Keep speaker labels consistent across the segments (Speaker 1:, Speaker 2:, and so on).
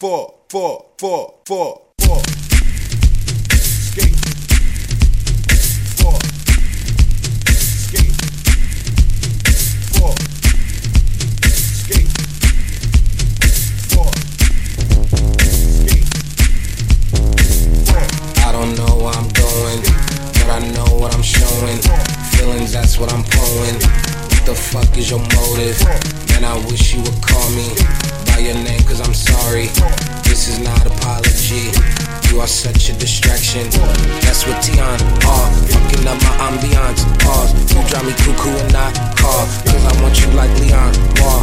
Speaker 1: four, four, four, four, four. Skate. Four. Skate. Four. Skate. Four. Skate. Four.
Speaker 2: I don't know where I'm going, but I know what I'm showing. Feelings, that's what I'm pulling. What the fuck is your motive? Man, I wish you would call me your name, cause I'm sorry. This is not apology. You are such a distraction. That's what Tion are. Fucking up my ambiance. Pause. You drive me cuckoo and not call. Cause I want you like Leon. Wall.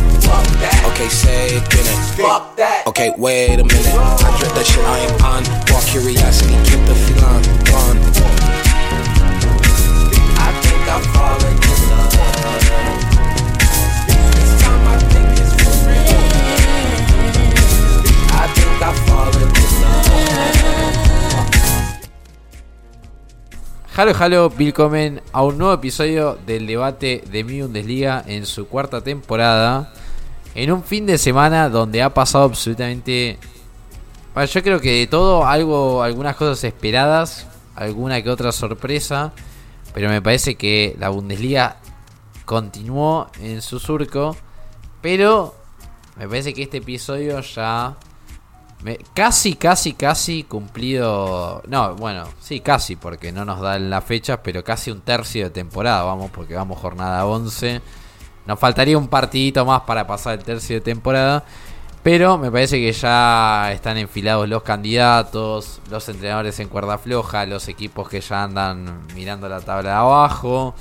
Speaker 2: Okay, say it, it.
Speaker 3: Fuck that.
Speaker 2: Okay, wait a minute. I dread that shit I am on. War curiosity, keep the feeling gone.
Speaker 4: Halo, halo, willkommen a un nuevo episodio del debate de mi Bundesliga en su cuarta temporada. En un fin de semana donde ha pasado absolutamente. Bueno, yo creo que de todo, algo, algunas cosas esperadas, alguna que otra sorpresa. Pero me parece que la Bundesliga continuó en su surco. Pero me parece que este episodio ya casi, casi, casi cumplido. No, bueno, sí, casi, porque no nos dan las fechas, pero casi un tercio de temporada, vamos, porque vamos jornada 11. Nos faltaría un partidito más para pasar el tercio de temporada. Pero me parece que ya están enfilados los candidatos, los entrenadores en cuerda floja, los equipos que ya andan mirando la tabla de abajo.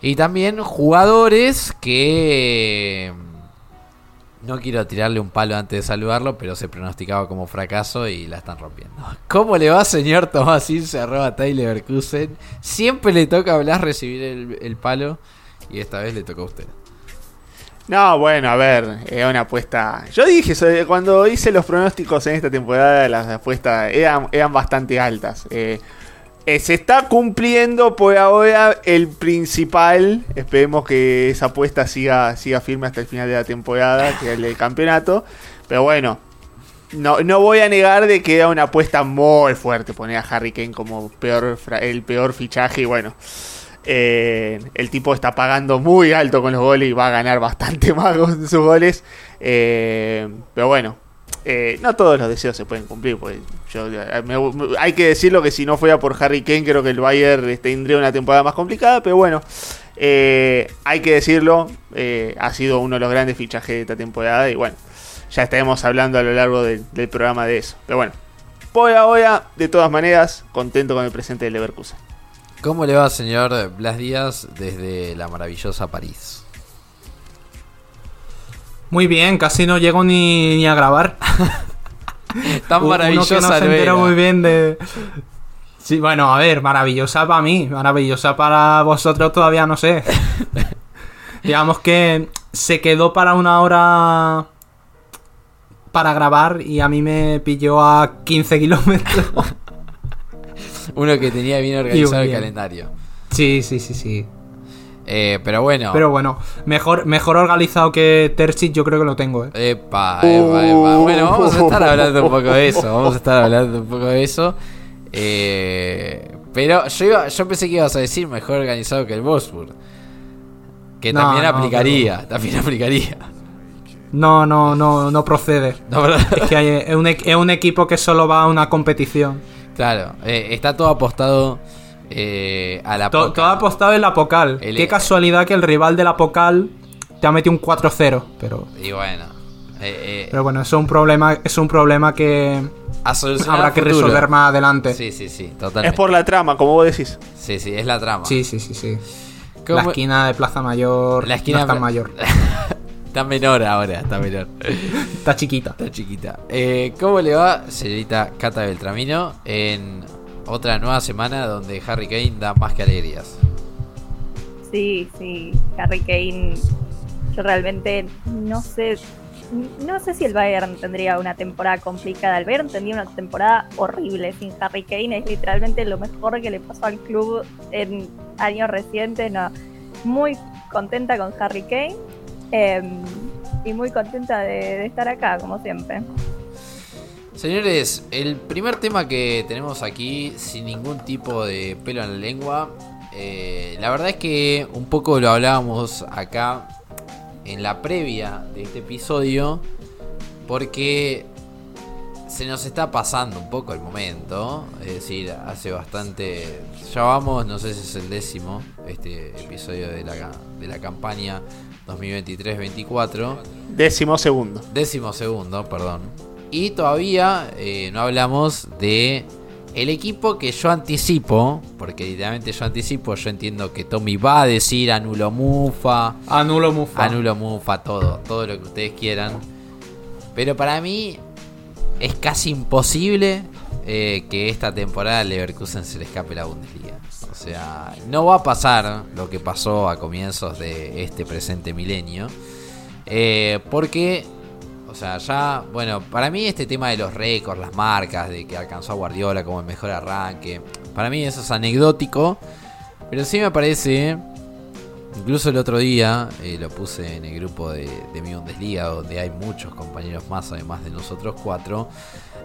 Speaker 4: Y también jugadores que no quiero tirarle un palo antes de saludarlo, pero se pronosticaba como fracaso y la están rompiendo. ¿Cómo le va, señor Tomás Ilse, arroba Tyler Leverkusen? Siempre le toca hablar, recibir el, el palo, y esta vez le tocó a usted.
Speaker 5: No, bueno, a ver, era una apuesta. Yo dije, cuando hice los pronósticos en esta temporada, las apuestas eran, eran bastante altas. Eh, se está cumpliendo por ahora el principal. Esperemos que esa apuesta siga, siga firme hasta el final de la temporada, que es el del campeonato. Pero bueno, no, no voy a negar de que era una apuesta muy fuerte poner a Harry Kane como peor, el peor fichaje. Y bueno, eh, el tipo está pagando muy alto con los goles y va a ganar bastante más con sus goles. Eh, pero bueno, eh, no todos los deseos se pueden cumplir. Pues yo, eh, me- hay que decirlo que si no fuera por Harry Kane, creo que el Bayern eh, tendría una temporada más complicada. Pero bueno, hay que decirlo, ha sido uno de los grandes fichajes de esta temporada. Y bueno, ya estaremos hablando a lo largo del, programa de eso. Pero bueno, por ahora, de todas maneras, contento con el presente del Leverkusen.
Speaker 4: ¿Cómo le va, señor Blas Díaz, desde la maravillosa París?
Speaker 6: Muy bien, casi no llego ni, ni a grabar.
Speaker 4: Tan
Speaker 6: Uno que
Speaker 4: maravillosa
Speaker 6: no se entera muy bien de... Sí, bueno, a ver, maravillosa para mí, maravillosa para vosotros todavía no sé. Digamos que se quedó para una hora para grabar y a mí me pilló a 15 kilómetros.
Speaker 4: Uno que tenía bien organizado el calendario.
Speaker 6: Sí, sí, sí, sí.
Speaker 4: Eh, pero bueno.
Speaker 6: Pero bueno, mejor, mejor organizado que Terzic yo creo que lo tengo, ¿eh?
Speaker 4: Epa, epa, epa. Bueno, vamos a estar hablando un poco de eso. Vamos a estar hablando un poco de eso. Eh, pero yo, iba- yo pensé que ibas a decir mejor organizado que el Wolfsburg. Que
Speaker 6: No,
Speaker 4: también
Speaker 6: no,
Speaker 4: aplicaría. También aplicaría.
Speaker 6: No, no, no, no procede.
Speaker 4: No,
Speaker 6: Es que hay- es, un, es un equipo que solo va a una competición.
Speaker 4: claro, eh, está todo apostado eh, a la
Speaker 6: To-
Speaker 4: poca.
Speaker 6: todo apostado en la Pocal.
Speaker 4: El-
Speaker 6: Qué casualidad que el rival de la Pocal te ha metido un 4-0. Pero,
Speaker 4: Y bueno. eh, eh,
Speaker 6: pero bueno, eso es un problema, es un problema que habrá que
Speaker 4: futuro.
Speaker 6: resolver más adelante.
Speaker 4: Sí, sí, sí, totalmente.
Speaker 5: Es por la trama, como vos decís.
Speaker 4: Sí, sí, es la trama.
Speaker 6: Sí, sí, sí, sí.
Speaker 4: ¿Cómo-
Speaker 6: La esquina de Plaza Mayor
Speaker 4: La esquina
Speaker 6: no está
Speaker 4: de-
Speaker 6: mayor.
Speaker 4: Está menor ahora, está menor.
Speaker 6: Está chiquita.
Speaker 4: Está chiquita. Eh, ¿Cómo le va, señorita Cata Beltramino? En otra nueva semana donde Harry Kane da más que alegrías.
Speaker 7: Sí, sí, Harry Kane. Yo realmente no sé. No sé si el Bayern tendría una temporada complicada. El Bayern tendría una temporada horrible sin Harry Kane. Es literalmente lo mejor que le pasó al club en años recientes. No, muy contenta con Harry Kane. eh, y muy contenta de estar acá, como siempre.
Speaker 4: Señores, el primer tema que tenemos aquí, sin ningún tipo de pelo en la lengua, eh, la verdad es que un poco lo hablábamos acá en la previa de este episodio, porque se nos está pasando un poco el momento, es decir, hace bastante, ya vamos, no sé si es el décimo, este episodio de la, de la campaña 2023-24.
Speaker 5: Décimo segundo.
Speaker 4: Décimo segundo, perdón. Y todavía eh, no hablamos de el equipo que yo anticipo, porque literalmente yo anticipo, yo entiendo que Tommy va a decir anulo Mufa,
Speaker 6: Anulo Mufa.
Speaker 4: anulo Mufa, todo, todo lo que ustedes quieran. Pero para mí es casi imposible eh, que esta temporada Leverkusen se le escape la Bundesliga. O sea, no va a pasar lo que pasó a comienzos de este presente milenio. Eh, porque, o sea, ya, bueno, para mí este tema de los récords, las marcas, de que alcanzó a Guardiola como el mejor arranque, para mí eso es anecdótico. Pero sí me parece, incluso el otro día eh, lo puse en el grupo de, de mi Bundesliga, donde hay muchos compañeros más, además de nosotros cuatro,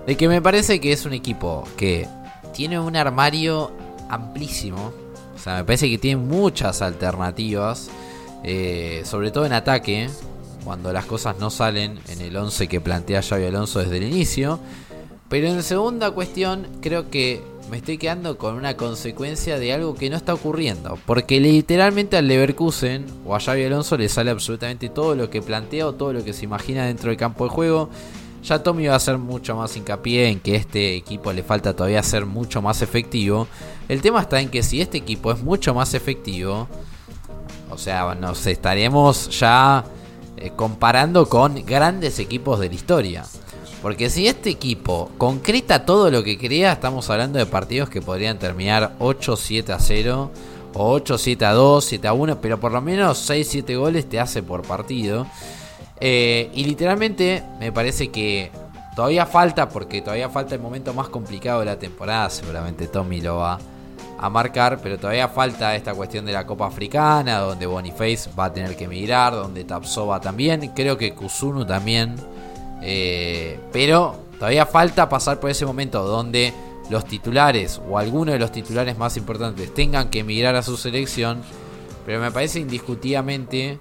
Speaker 4: de que me parece que es un equipo que tiene un armario amplísimo. O sea, me parece que tiene muchas alternativas, eh, sobre todo en ataque, cuando las cosas no salen en el 11 que plantea Xavi Alonso desde el inicio. Pero en segunda cuestión, creo que me estoy quedando con una consecuencia de algo que no está ocurriendo. Porque literalmente al Leverkusen o a Xavi Alonso le sale absolutamente todo lo que plantea o todo lo que se imagina dentro del campo de juego. Ya Tommy va a hacer mucho más hincapié en que este equipo le falta todavía ser mucho más efectivo. El tema está en que si este equipo es mucho más efectivo, o sea, nos estaremos ya eh, comparando con grandes equipos de la historia. Porque si este equipo concreta todo lo que quería, estamos hablando de partidos que podrían terminar 8-7 a 0 o 8-7 a 2, 7 a 1, pero por lo menos 6-7 goles te hace por partido. Eh, y literalmente me parece que todavía falta, porque todavía falta el momento más complicado de la temporada, seguramente Tommy lo va a marcar, pero todavía falta esta cuestión de la Copa Africana, donde Boniface va a tener que emigrar, donde Tapsova también, creo que Kusunu también, eh, pero todavía falta pasar por ese momento donde los titulares o alguno de los titulares más importantes tengan que emigrar a su selección, pero me parece indiscutidamente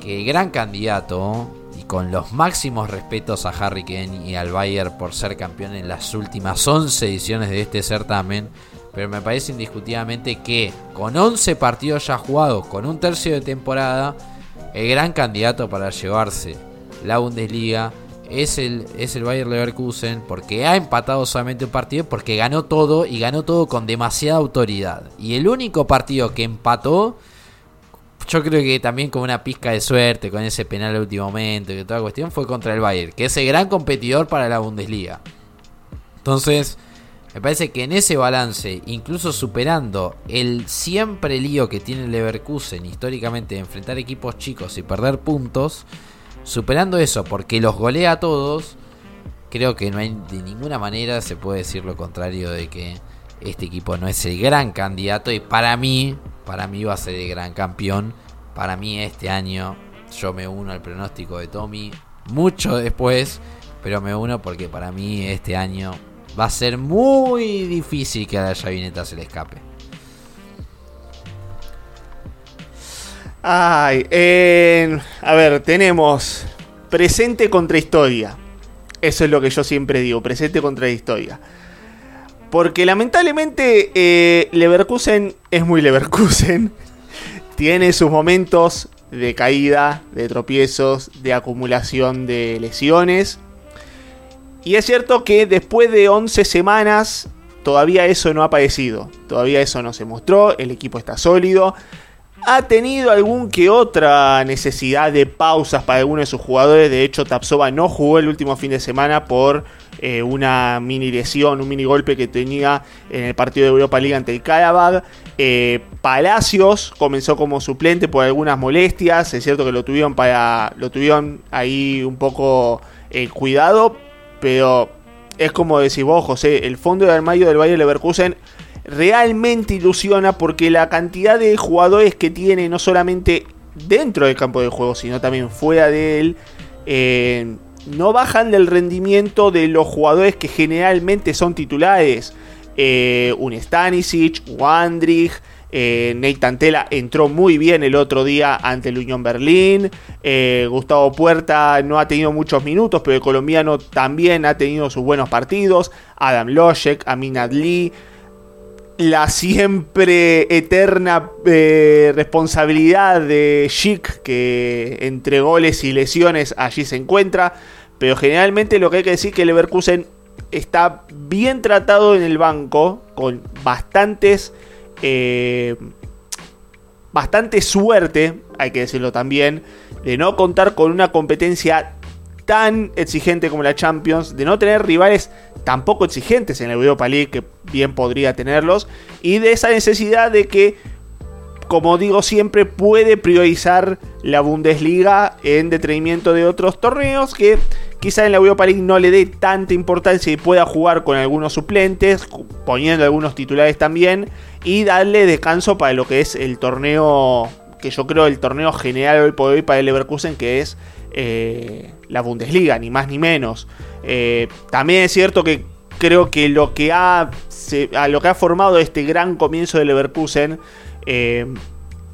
Speaker 4: que el gran candidato, y con los máximos respetos a Harry Kane y al Bayern por ser campeón en las últimas 11 ediciones de este certamen, pero me parece indiscutidamente que con 11 partidos ya jugados, con un tercio de temporada, el gran candidato para llevarse la Bundesliga es el, es el Bayer Leverkusen porque ha empatado solamente un partido porque ganó todo y ganó todo con demasiada autoridad. Y el único partido que empató, yo creo que también con una pizca de suerte, con ese penal al último momento y toda cuestión, fue contra el Bayern, que es el gran competidor para la Bundesliga. Entonces, me parece que en ese balance, incluso superando el siempre lío que tiene Leverkusen históricamente de enfrentar equipos chicos y perder puntos, superando eso porque los golea a todos, creo que no hay de ninguna manera se puede decir lo contrario de que este equipo no es el gran candidato y para mí, para mí va a ser el gran campeón. Para mí este año yo me uno al pronóstico de Tommy mucho después, pero me uno porque para mí este año va a ser muy difícil que a la llavineta se le escape.
Speaker 5: Ay, a ver, tenemos presente contra historia. Eso es lo que yo siempre digo, presente contra historia. Porque lamentablemente eh, Leverkusen es muy Leverkusen. Tiene sus momentos de caída, de tropiezos, de acumulación de lesiones. Y es cierto que después de 11 semanas todavía eso no ha aparecido. Todavía eso no se mostró. El equipo está sólido. Ha tenido algún que otra necesidad de pausas para algunos de sus jugadores. De hecho, Tapsova no jugó el último fin de semana por eh, una mini lesión, un mini golpe que tenía en el partido de Europa League ante el Karabag. Eh, Palacios comenzó como suplente por algunas molestias. Es cierto que lo tuvieron para. lo tuvieron ahí un poco eh, cuidado. Pero es como decís vos, José, el fondo de armario del Bayern Leverkusen realmente ilusiona porque la cantidad de jugadores que tiene, no solamente dentro del campo de juego, sino también fuera de él, eh, no bajan del rendimiento de los jugadores que generalmente son titulares. Eh, un Stanisic, Wandrich, eh, Nathan Tela entró muy bien el otro día ante el Unión Berlín. Eh, Gustavo Puerta no ha tenido muchos minutos, pero el colombiano también ha tenido sus buenos partidos. Adam Loshek, Amin Adli. La siempre eterna eh, responsabilidad de Schick, que entre goles y lesiones allí se encuentra. Pero generalmente lo que hay que decir es que Leverkusen está bien tratado en el banco, con bastantes eh, bastante suerte, hay que decirlo también, de no contar con una competencia tan exigente como la Champions, de no tener rivales tampoco exigentes en la Europa League, que bien podría tenerlos, y de esa necesidad de que, como digo siempre, puede priorizar la Bundesliga en detrimento de otros torneos que quizá en la Europa League no le dé tanta importancia y pueda jugar con algunos suplentes, poniendo algunos titulares también, y darle descanso para lo que es el torneo, que yo creo el torneo general hoy por hoy para el Leverkusen, que es eh, la Bundesliga, ni más ni menos. Eh, también es cierto que creo que lo que ha, a lo que ha formado este gran comienzo de Leverkusen eh,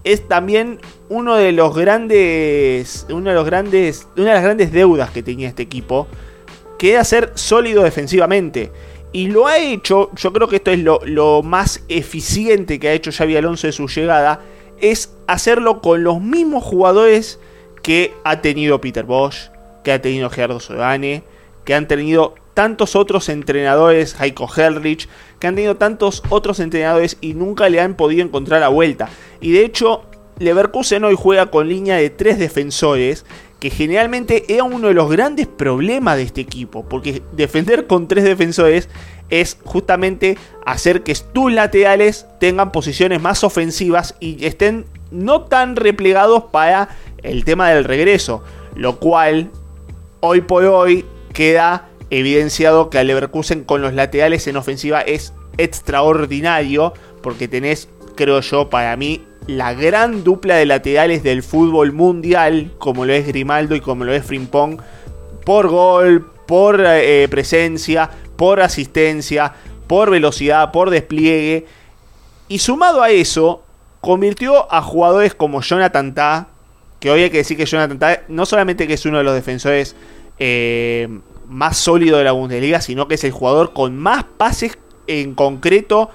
Speaker 5: es también uno de los grandes, de los grandes, una de las grandes deudas que tenía este equipo, que era ser sólido defensivamente. Y lo ha hecho, yo creo que esto es lo, lo más eficiente que ha hecho Xavi Alonso de su llegada, es hacerlo con los mismos jugadores que ha tenido Peter Bosch, que ha tenido Gerardo Sodane, que han tenido tantos otros entrenadores, Heiko Herrlich, que han tenido tantos otros entrenadores y nunca le han podido encontrar la vuelta. Y de hecho, Leverkusen hoy juega con línea de tres defensores, que generalmente era uno de los grandes problemas de este equipo, porque defender con tres defensores es justamente hacer que tus laterales tengan posiciones más ofensivas y estén no tan replegados para el tema del regreso, lo cual hoy por hoy queda evidenciado que al Leverkusen con los laterales en ofensiva es extraordinario porque tenés, creo yo, para mí la gran dupla de laterales del fútbol mundial, como lo es Grimaldo y como lo es Frimpong, por gol, por eh, presencia, por asistencia, por velocidad, por despliegue. Y sumado a eso, convirtió a jugadores como Jonathan Ta, que hoy hay que decir que Jonathan Ta no solamente que es uno de los defensores eh, más sólidos de la Bundesliga, sino que es el jugador con más pases en concreto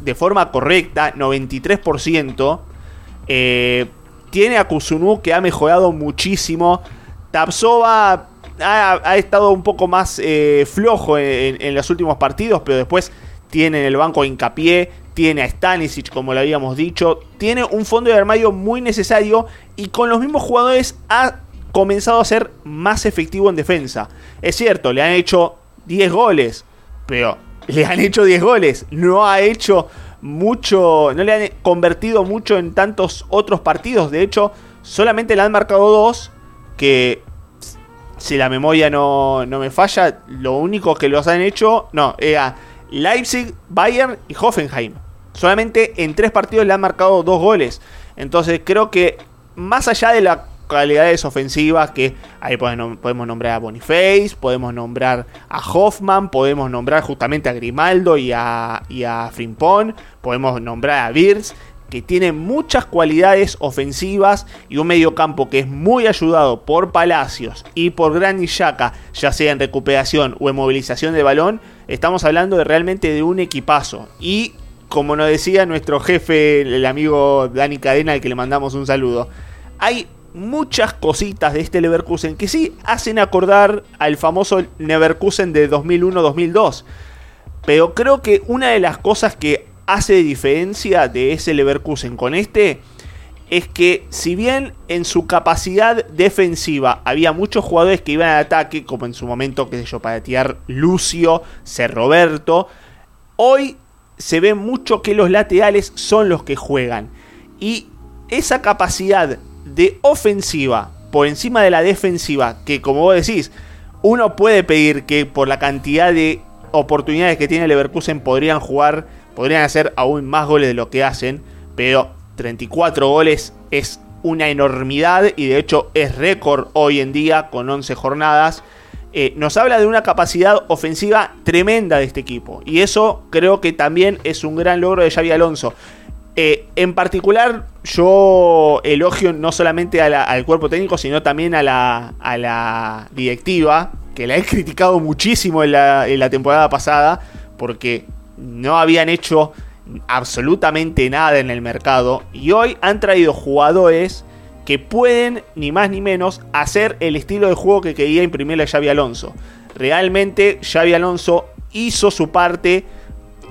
Speaker 5: de forma correcta, 93%. Eh, tiene a Kusunu que ha mejorado muchísimo. Tapsova ha, estado un poco más eh, flojo en, en los últimos partidos, pero después tiene en el banco hincapié, tiene a Stanisic, como lo habíamos dicho, tiene un fondo de armario muy necesario y con los mismos jugadores ha comenzado a ser más efectivo en defensa. Es cierto, le han hecho 10 goles, pero le han hecho 10 goles, no ha hecho mucho, no le han convertido mucho en tantos otros partidos, de hecho, solamente le han marcado dos que si la memoria no, no me falla, lo único que los han hecho, no, era Leipzig, Bayern y Hoffenheim. Solamente en tres partidos le han marcado dos goles. Entonces creo que más allá de las cualidades ofensivas, que ahí podemos nombrar a Boniface, podemos nombrar a Hoffman, podemos nombrar justamente a Grimaldo y a, y a Frimpong, podemos nombrar a Birz, que tiene muchas cualidades ofensivas y un mediocampo que es muy ayudado por Palacios y por Granit Xhaka, ya sea en recuperación o en movilización de balón, estamos hablando de realmente de un equipazo. Y como nos decía nuestro jefe, el amigo Dani Cadena, al que le mandamos un saludo, hay muchas cositas de este Leverkusen que sí hacen acordar al famoso Leverkusen de 2001-2002. Pero creo que una de las cosas que hace diferencia de ese Leverkusen con este es que si bien en su capacidad defensiva había muchos jugadores que iban al ataque, como en su momento, qué sé yo, para tirar Lucio, Ser Roberto, hoy se ve mucho que los laterales son los que juegan. Y esa capacidad de ofensiva por encima de la defensiva, que como vos decís, uno puede pedir que por la cantidad de oportunidades que tiene Leverkusen podrían jugar, podrían hacer aún más goles de lo que hacen, pero 34 goles es una enormidad y de hecho es récord hoy en día con 11 jornadas. eh, nos habla de una capacidad ofensiva tremenda de este equipo. Y eso creo que también es un gran logro de Xavi Alonso. Eh, en particular, yo elogio no solamente al cuerpo técnico, sino también a la, a la directiva, que la he criticado muchísimo en la, en la temporada pasada, porque no habían hecho absolutamente nada en el mercado. Y hoy han traído jugadores que pueden, ni más ni menos, hacer el estilo de juego que quería imprimirle a Xavi Alonso. Realmente Xavi Alonso hizo su parte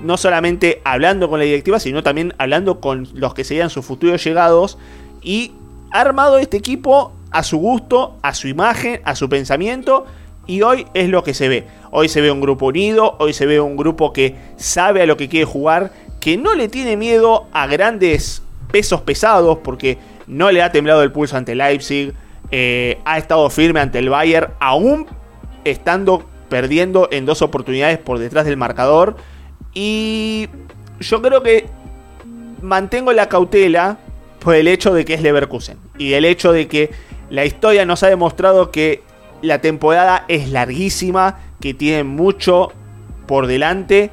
Speaker 5: no solamente hablando con la directiva, sino también hablando con los que serían sus futuros llegados y ha armado este equipo a su gusto, a su imagen, a su pensamiento y hoy es lo que se ve. Hoy se ve un grupo unido, hoy se ve un grupo que sabe a lo que quiere jugar, que no le tiene miedo a grandes pesos pesados porque no le ha temblado el pulso ante Leipzig, eh, ha estado firme ante el Bayern, aún estando perdiendo en dos oportunidades por detrás del marcador. Y yo creo que mantengo la cautela por el hecho de que es Leverkusen. Y el hecho de que la historia nos ha demostrado que la temporada es larguísima, que tiene mucho por delante.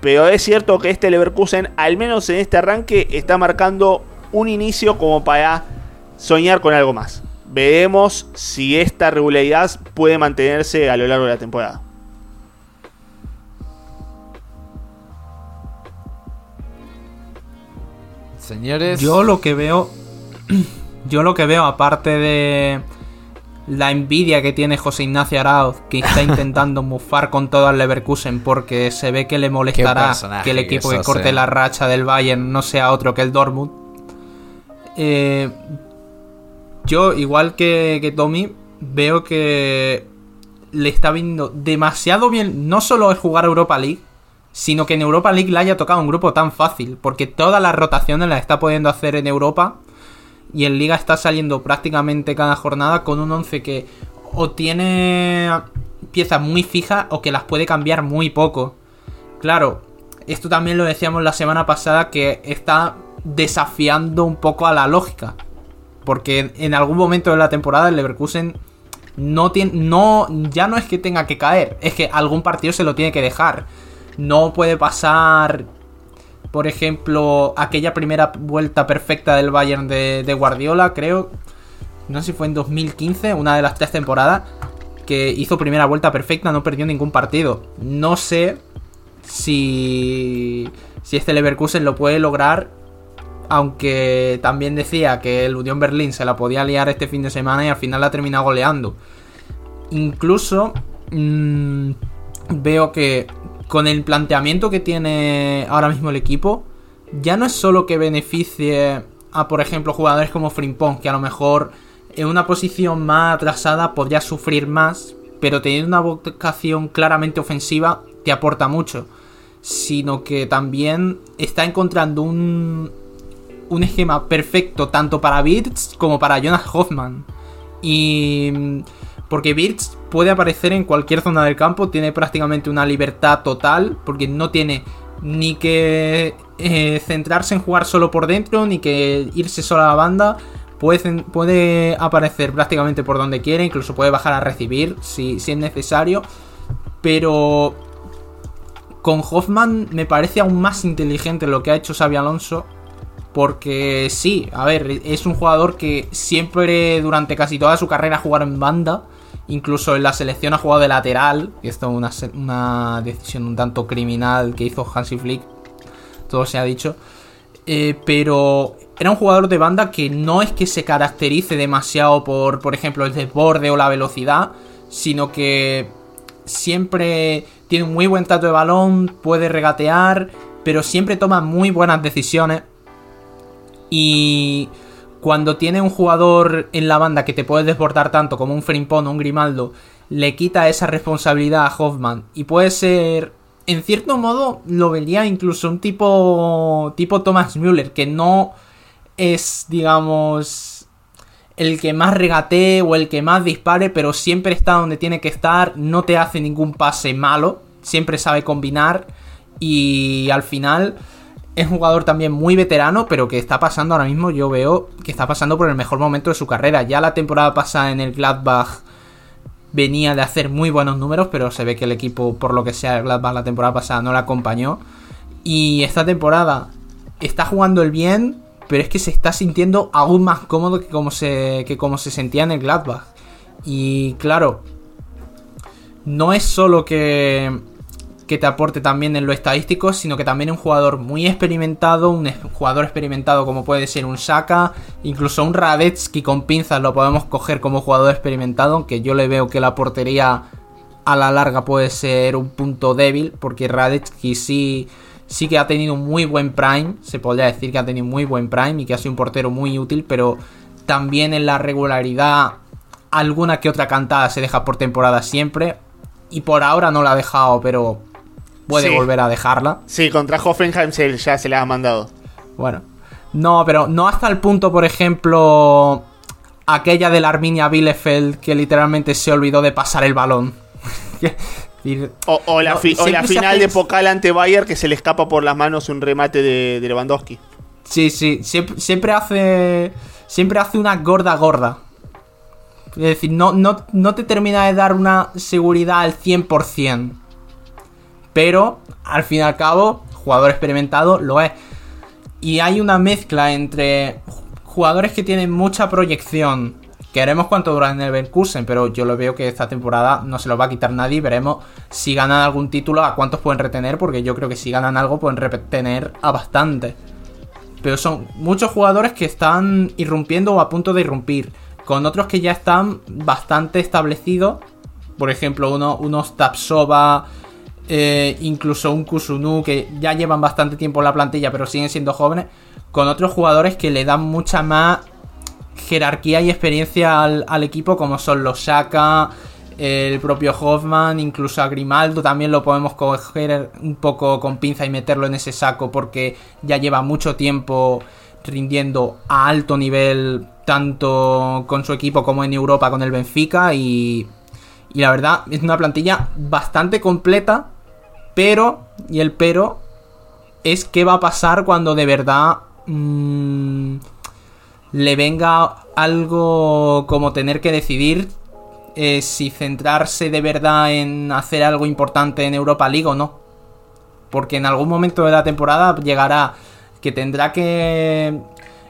Speaker 5: Pero es cierto que este Leverkusen, al menos en este arranque, está marcando un inicio como para soñar con algo más. Veremos si esta regularidad puede mantenerse a lo largo de la temporada.
Speaker 4: Señores,
Speaker 6: Yo lo que veo. Yo lo que veo, aparte de la envidia que tiene José Ignacio Arauz, que está intentando mufar con todo al Leverkusen porque se ve que le molestará que el equipo que corte la racha del Bayern no sea otro que el Dortmund. Eh, yo, igual que, que Tommy, veo que le está viendo demasiado bien, no solo el jugar Europa League, sino que en Europa League le haya tocado un grupo tan fácil, porque todas las rotaciones las está pudiendo hacer en Europa y en Liga está saliendo prácticamente cada jornada con un 11 que o tiene piezas muy fijas o que las puede cambiar muy poco. Claro, esto también lo decíamos la semana pasada que está desafiando un poco a la lógica. Porque en algún momento de la temporada el Leverkusen no tiene. No. Ya no es que tenga que caer. Es que algún partido se lo tiene que dejar. No puede pasar. Por ejemplo, aquella primera vuelta perfecta del Bayern de, Guardiola, creo. No sé si fue en 2015, una de las tres temporadas. Que hizo primera vuelta perfecta, no perdió ningún partido. No sé si. Si este Leverkusen lo puede lograr aunque también decía que el Unión Berlín se la podía liar este fin de semana y al final la ha terminado goleando. Incluso mm, veo que con el planteamiento que tiene ahora mismo el equipo, ya no es solo que beneficie a, por ejemplo, jugadores como Frimpong, que a lo mejor en una posición más atrasada podría sufrir más, pero teniendo una vocación claramente ofensiva te aporta mucho. Sino que también está encontrando un, un esquema perfecto tanto para Birds como para Jonas Hoffman. Y. Porque Birds puede aparecer en cualquier zona del campo, tiene prácticamente una libertad total, porque no tiene ni que eh, centrarse en jugar solo por dentro, ni que irse solo a la banda. Puede, aparecer prácticamente por donde quiere, incluso puede bajar a recibir si, si es necesario. Pero con Hoffman me parece aún más inteligente lo que ha hecho Xavi Alonso. Porque sí, a ver, es un jugador que siempre durante casi toda su carrera ha en banda. Incluso en la selección ha jugado de lateral. Y esto es una, una decisión un tanto criminal que hizo Hansi Flick. Todo se ha dicho. Eh, pero era un jugador de banda que no es que se caracterice demasiado por, por ejemplo, el desborde o la velocidad. Sino que siempre tiene un muy buen trato de balón, puede regatear, pero siempre toma muy buenas decisiones. Y cuando tiene un jugador en la banda que te puede desbordar tanto como un Frimpong o un Grimaldo, le quita esa responsabilidad a Hoffman. Y puede ser, en cierto modo, lo vería incluso un tipo, tipo Thomas Müller, que no es, digamos, el que más regatee o el que más dispare, pero siempre está donde tiene que estar, no te hace ningún pase malo, siempre sabe combinar y al final es un jugador también muy veterano, pero que está pasando ahora mismo, yo veo que está pasando por el mejor momento de su carrera. Ya la temporada pasada en el Gladbach venía de hacer muy buenos números, pero se ve que el equipo, por lo que sea, el Gladbach la temporada pasada no la acompañó. Y esta temporada está jugando el bien, pero es que se está sintiendo aún más cómodo que como se, que como se sentía en el Gladbach. Y claro, no es solo que, que te aporte también en lo estadístico, sino que también un jugador muy experimentado, un jugador experimentado como puede ser un Saka, incluso un Radetsky con pinzas lo podemos coger como jugador experimentado, aunque yo le veo que la portería a la larga puede ser un punto débil, porque Radetsky sí, sí que ha tenido un muy buen prime, se podría decir que ha tenido muy buen prime y que ha sido un portero muy útil, pero también en la regularidad alguna que otra cantada se deja por temporada siempre, y por ahora no la ha dejado, pero puede
Speaker 5: Sí.
Speaker 6: volver a dejarla.
Speaker 5: Sí, contra Hoffenheim se, ya se la ha mandado.
Speaker 6: Bueno, no, pero no hasta el punto, por ejemplo, aquella de la Arminia Bielefeld que literalmente se olvidó de pasar el balón.
Speaker 5: O, o la,
Speaker 6: No,
Speaker 5: fi- o
Speaker 6: siempre
Speaker 5: la
Speaker 6: se
Speaker 5: final
Speaker 6: hace-
Speaker 5: de Pokal ante Bayern que se le escapa por las manos un remate de, de Lewandowski.
Speaker 6: Sí, sí, siempre, siempre hace. Siempre hace una gorda gorda. Es decir, no, no, no te termina de dar una seguridad al 100%. Pero, al fin y al cabo, jugador experimentado lo es. Y hay una mezcla entre jugadores que tienen mucha proyección. Que veremos cuánto duran en el Leverkusen, pero yo lo veo que esta temporada no se lo va a quitar nadie. Veremos si ganan algún título, a cuántos pueden retener, porque yo creo que si ganan algo pueden retener a bastante. Pero son muchos jugadores que están irrumpiendo o a punto de irrumpir. Con otros que ya están bastante establecidos. Por ejemplo, uno, unos Tapsova, eh, incluso un Kusunu, que ya llevan bastante tiempo en la plantilla, pero siguen siendo jóvenes. Con otros jugadores que le dan mucha más jerarquía y experiencia al, equipo, como son los Shaka, el propio Hoffman, incluso a Grimaldo también lo podemos coger un poco con pinza y meterlo en ese saco porque ya lleva mucho tiempo rindiendo a alto nivel tanto con su equipo como en Europa con el Benfica y la verdad es una plantilla bastante completa pero y el pero es qué va a pasar cuando de verdad mm, le venga algo como tener que decidir eh, si centrarse de verdad en hacer algo importante en Europa League o no. Porque en algún momento de la temporada llegará que tendrá que,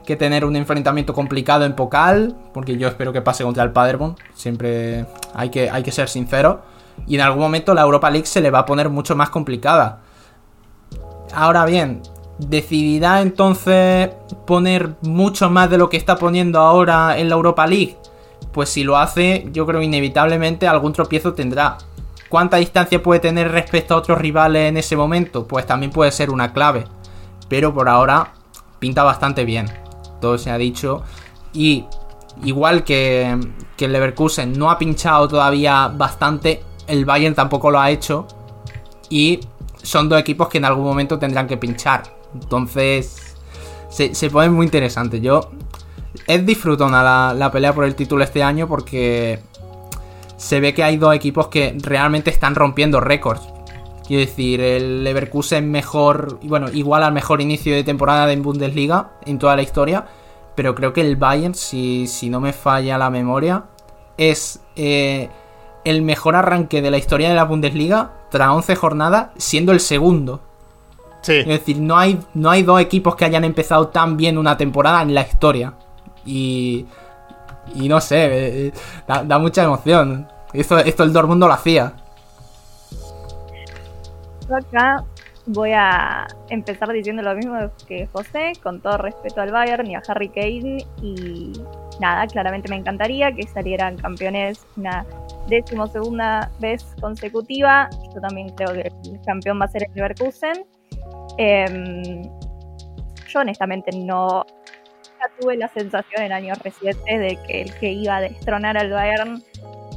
Speaker 6: que tener un enfrentamiento complicado en Pokal, porque yo espero que pase contra el Paderborn, siempre hay que, hay que ser sincero. Y en algún momento la Europa League se le va a poner mucho más complicada. Ahora bien, ¿decidirá entonces poner mucho más de lo que está poniendo ahora en la Europa League? Pues si lo hace, yo creo inevitablemente algún tropiezo tendrá. ¿Cuánta distancia puede tener respecto a otros rivales en ese momento? Pues también puede ser una clave. Pero por ahora pinta bastante bien. Todo se ha dicho. Y igual que, que el Leverkusen no ha pinchado todavía bastante, el Bayern tampoco lo ha hecho. Y son dos equipos que en algún momento tendrán que pinchar. Entonces, se, se pone muy interesante. Yo es disfrutona la, la pelea por el título este año porque se ve que hay dos equipos que realmente están rompiendo récords. Quiero decir, el Leverkusen mejor, bueno, igual al mejor inicio de temporada en Bundesliga en toda la historia. Pero creo que el Bayern, si, si no me falla la memoria, es eh, el mejor arranque de la historia de la Bundesliga tras 11 jornadas, siendo el segundo.
Speaker 5: Sí.
Speaker 6: Es decir, no hay, no hay dos equipos que hayan empezado tan bien una temporada en la historia. Y. Y no sé, eh, da, da mucha emoción. Esto, esto el Dortmund lo hacía.
Speaker 7: Yo acá voy a empezar diciendo lo mismo que José, con todo respeto al Bayern y a Harry Kane. Y nada, claramente me encantaría que salieran campeones una decimosegunda vez consecutiva. Yo también creo que el campeón va a ser el Leverkusen. Em, yo honestamente no ya tuve la sensación en años recientes de que el que iba a destronar al Bayern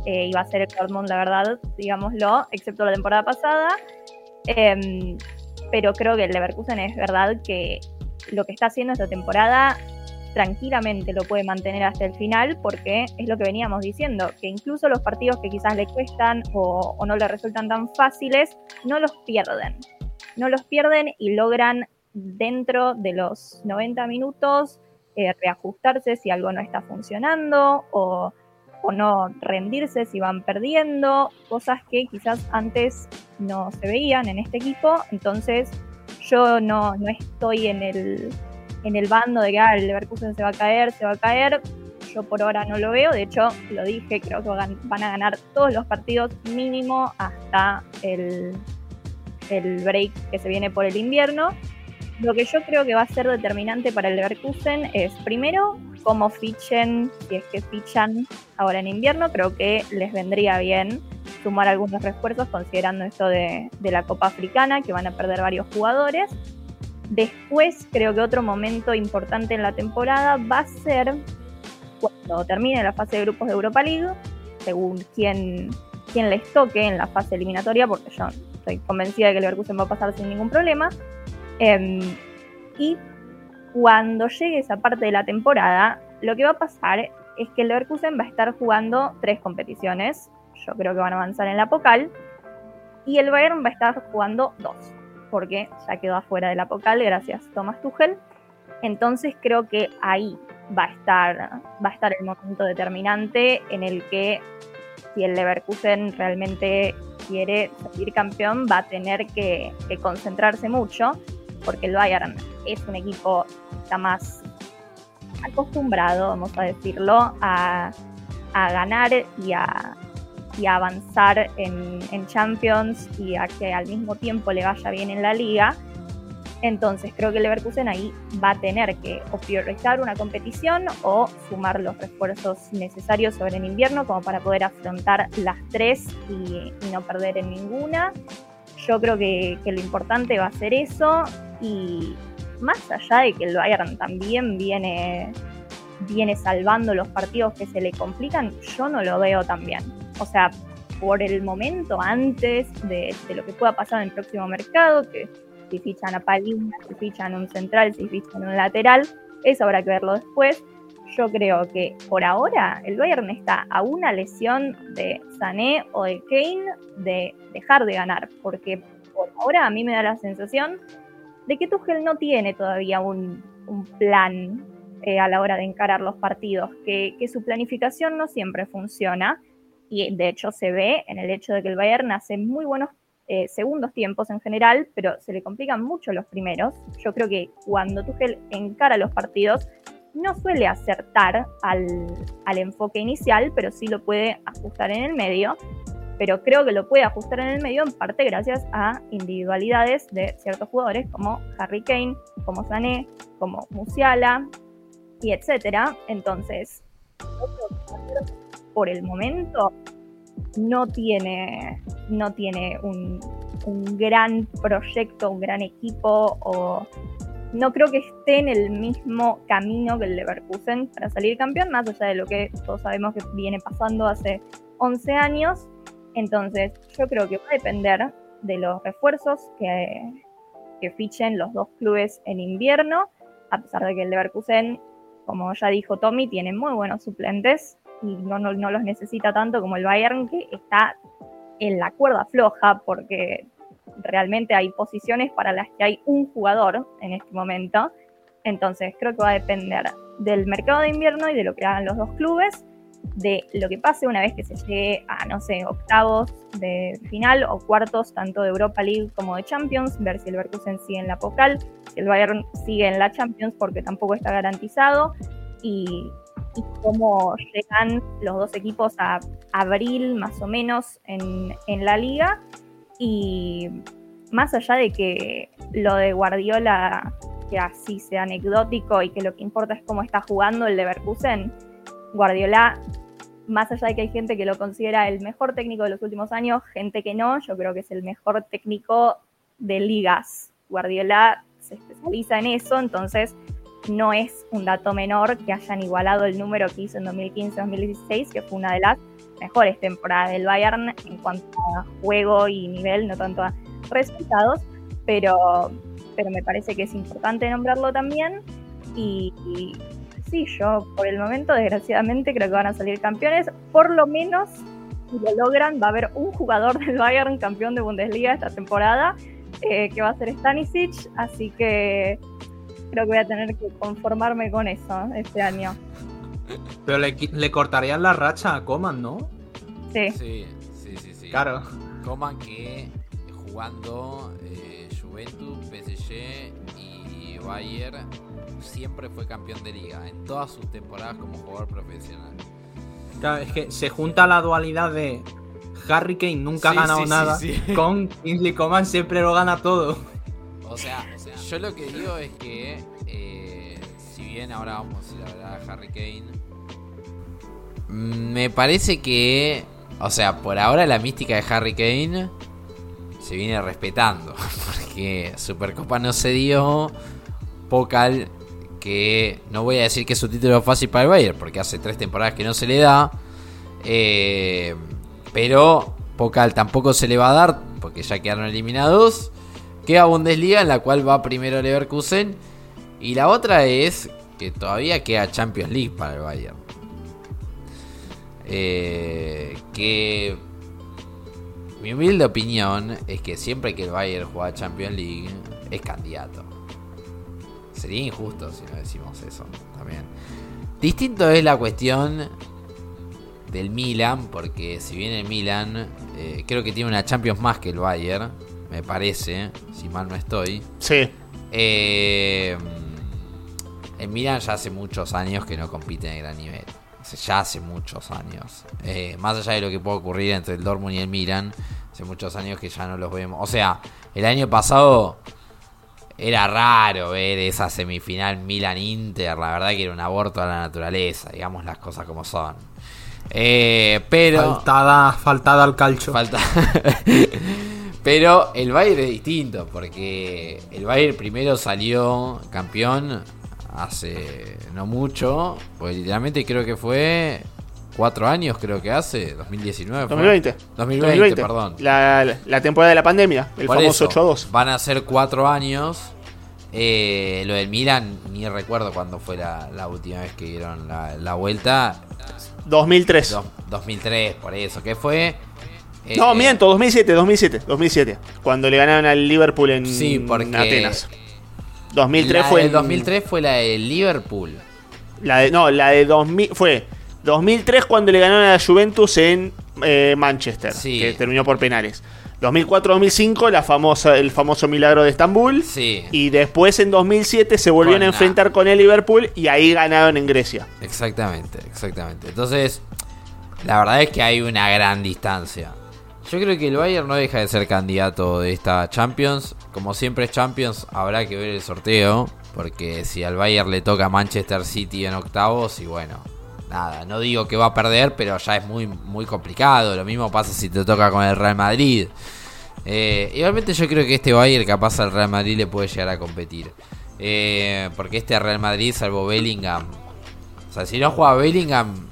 Speaker 7: eh, iba a ser el Dortmund, la verdad, digámoslo, excepto la temporada pasada. Em, pero creo que el Leverkusen es verdad que lo que está haciendo esta temporada tranquilamente lo puede mantener hasta el final porque es lo que veníamos diciendo, que incluso los partidos que quizás le cuestan o, no le resultan tan fáciles, no los pierden. No los pierden y logran dentro de los 90 minutos eh, reajustarse si algo no está funcionando o o no rendirse si van perdiendo, cosas que quizás antes no se veían en este equipo. Entonces yo no, no estoy en el, en el bando de que ah, el Leverkusen se va a caer, se va a caer. Yo por ahora no lo veo, de hecho lo dije, creo que van a ganar todos los partidos mínimo hasta el, el break que se viene por el invierno. Lo que yo creo que va a ser determinante para el Leverkusen es primero cómo fichen, si es que fichan ahora en invierno, creo que les vendría bien sumar algunos refuerzos considerando esto de, de la Copa Africana, que van a perder varios jugadores. Después creo que otro momento importante en la temporada va a ser cuando termine la fase de grupos de Europa League, según quién, quién les toque en la fase eliminatoria, porque yo estoy convencida de que Leverkusen va a pasar sin ningún problema. Em, y cuando llegue esa parte de la temporada, lo que va a pasar es que el Leverkusen va a estar jugando tres competiciones. Yo creo que van a avanzar en la Pocal. Y el Bayern va a estar jugando dos, porque ya quedó afuera de la Pocal gracias Thomas Tuchel. Entonces creo que ahí va a estar, va a estar el momento determinante en el que si el Leverkusen realmente quiere salir campeón, va a tener que, concentrarse mucho, porque el Bayern es un equipo que está más acostumbrado, vamos a decirlo, a ganar y a, y a avanzar en, Champions y a que al mismo tiempo le vaya bien en la liga. Entonces creo que Leverkusen ahí va a tener que priorizar una competición o sumar los refuerzos necesarios sobre el invierno como para poder afrontar las tres y, no perder en ninguna. Yo creo que, que, lo importante va a ser eso y más allá de que el Bayern también viene, viene salvando los partidos que se le complican, yo no lo veo tan bien. O sea, por el momento antes de, lo que pueda pasar en el próximo mercado, que si fichan a Palina, si fichan un central, si fichan un lateral, eso habrá que verlo después. Yo creo que por ahora el Bayern está a una lesión de Sané o de Kane de dejar de ganar, porque por ahora a mí me da la sensación de que Tuchel no tiene todavía un, un plan eh, a la hora de encarar los partidos, que, que, su planificación no siempre funciona y de hecho se ve en el hecho de que el Bayern hace muy buenos eh, segundos tiempos en general, pero se le complican mucho los primeros. Yo creo que cuando Tuchel encara los partidos, no suele acertar al, al, enfoque inicial, pero sí lo puede ajustar en el medio. Pero creo que lo puede ajustar en el medio en parte gracias a individualidades de ciertos jugadores como Harry Kane, como Sané, como Musiala y etcétera. Entonces, por el momento no tiene, no tiene un, un, gran proyecto, un gran equipo, o no creo que esté en el mismo camino que el Leverkusen para salir campeón, más allá de lo que todos sabemos que viene pasando hace 11 años. Entonces, yo creo que va a depender de los refuerzos que, que fichen los dos clubes en invierno, a pesar de que el Leverkusen, como ya dijo Tommy, tiene muy buenos suplentes y no, no, no, los necesita tanto como el Bayern, que está en la cuerda floja, porque realmente hay posiciones para las que hay un jugador en este momento. Entonces creo que va a depender del mercado de invierno y de lo que hagan los dos clubes, de lo que pase una vez que se llegue a, no sé, octavos de final o cuartos, tanto de Europa League como de Champions, ver si el Leverkusen sigue en la Pocal, si el Bayern sigue en la Champions, porque tampoco está garantizado, y, y cómo llegan los dos equipos a abril más o menos en, en, la liga. Y más allá de que lo de Guardiola, que así sea anecdótico y que lo que importa es cómo está jugando el Leverkusen, Guardiola, más allá de que hay gente que lo considera el mejor técnico de los últimos años, gente que no, yo creo que es el mejor técnico de ligas. Guardiola se especializa en eso, entonces no es un dato menor que hayan igualado el número que hizo en 2015-2016, que fue una de las mejores temporadas del Bayern en cuanto a juego y nivel, no tanto a resultados, pero, pero me parece que es importante nombrarlo también. Y, y sí, yo por el momento, desgraciadamente, creo que van a salir campeones, por lo menos si lo logran, va a haber un jugador del Bayern campeón de Bundesliga esta temporada, eh, que va a ser Stanisic, así que creo que voy a tener que conformarme con eso este año.
Speaker 6: Pero le, le cortarían la racha a Coman, ¿no?
Speaker 7: Sí.
Speaker 4: Sí, sí, sí, sí.
Speaker 6: Claro.
Speaker 4: Coman que jugando eh, Juventus, PSG y Bayern siempre fue campeón de liga en todas sus temporadas como jugador profesional.
Speaker 6: Claro, es que se junta la dualidad de Harry Kane nunca
Speaker 4: Sí,
Speaker 6: ha ganado
Speaker 4: sí, sí,
Speaker 6: nada
Speaker 4: sí.
Speaker 6: con Kingsley Coman siempre lo gana todo.
Speaker 4: O sea, yo lo que digo es que eh, si bien ahora vamos a hablar a Harry Kane, me parece que, o sea, por ahora la mística de Harry Kane se viene respetando, porque Supercopa no se dio, Pokal que no voy a decir que es un título fácil para el Bayern, porque hace tres temporadas que no se le da, eh, pero Pokal tampoco se le va a dar, porque ya quedaron eliminados. Queda Bundesliga en la cual va primero Leverkusen. Y la otra es que todavía queda Champions League para el Bayern. Eh, que mi humilde opinión es que siempre que el Bayern juega Champions League es candidato. Sería injusto si no decimos eso también. Distinto es la cuestión del Milan, porque si bien el Milan eh, creo que tiene una Champions más que el Bayern, me parece, si mal no estoy.
Speaker 5: Sí.
Speaker 4: Eh, el Milan ya hace muchos años que no compite en gran nivel. Ya hace muchos años. Eh, más allá de lo que puede ocurrir entre el Dortmund y el Milan, hace muchos años que ya no los vemos. O sea, el año pasado era raro ver esa semifinal Milan-Inter. La verdad que era un aborto a la naturaleza, digamos las cosas como son. Eh, pero...
Speaker 6: Faltada, faltada al calcho.
Speaker 4: Falta. Pero el Bayern es distinto, porque el Bayern primero salió campeón hace no mucho, pues literalmente creo que fue cuatro años, creo que hace, 2019. fue.
Speaker 5: 2020.
Speaker 4: 2020, perdón.
Speaker 5: La, la- la temporada de la pandemia, el
Speaker 4: Por
Speaker 5: famoso
Speaker 4: eso,
Speaker 5: 8-2.
Speaker 4: Van a ser cuatro años. Eh, lo del Milan, ni recuerdo cuándo fue la, la última vez que dieron la, la vuelta.
Speaker 5: 2003.
Speaker 4: Dos- 2003, por eso. que fue? Eh,
Speaker 5: No, miento, 2007, 2007, 2007. Cuando le ganaron al Liverpool en
Speaker 4: Sí, porque
Speaker 5: Atenas. 2003
Speaker 4: la
Speaker 5: fue. en-
Speaker 4: 2003 fue la de Liverpool.
Speaker 5: La de, no, la de 2000 fue 2003 cuando le ganaron a la Juventus en eh, Manchester,
Speaker 4: Sí.
Speaker 5: que terminó por penales. 2004-2005 la famosa el famoso milagro de Estambul
Speaker 4: Sí.
Speaker 5: y después en 2007 se volvieron
Speaker 4: Con
Speaker 5: a
Speaker 4: la-
Speaker 5: enfrentar con el Liverpool y ahí ganaron en Grecia.
Speaker 4: Exactamente, exactamente. Entonces, la verdad es que hay una gran distancia. Yo creo que el Bayern no deja de ser candidato de esta Champions. Como siempre es Champions, habrá que ver el sorteo. Porque si al Bayern le toca Manchester City en octavos, y bueno, nada, no digo que va a perder, pero ya es muy, muy complicado. Lo mismo pasa si te toca con el Real Madrid. Eh, igualmente yo creo que este Bayern capaz al Real Madrid le puede llegar a competir. Eh, porque este Real Madrid, salvo Bellingham, o sea, si no juega Bellingham,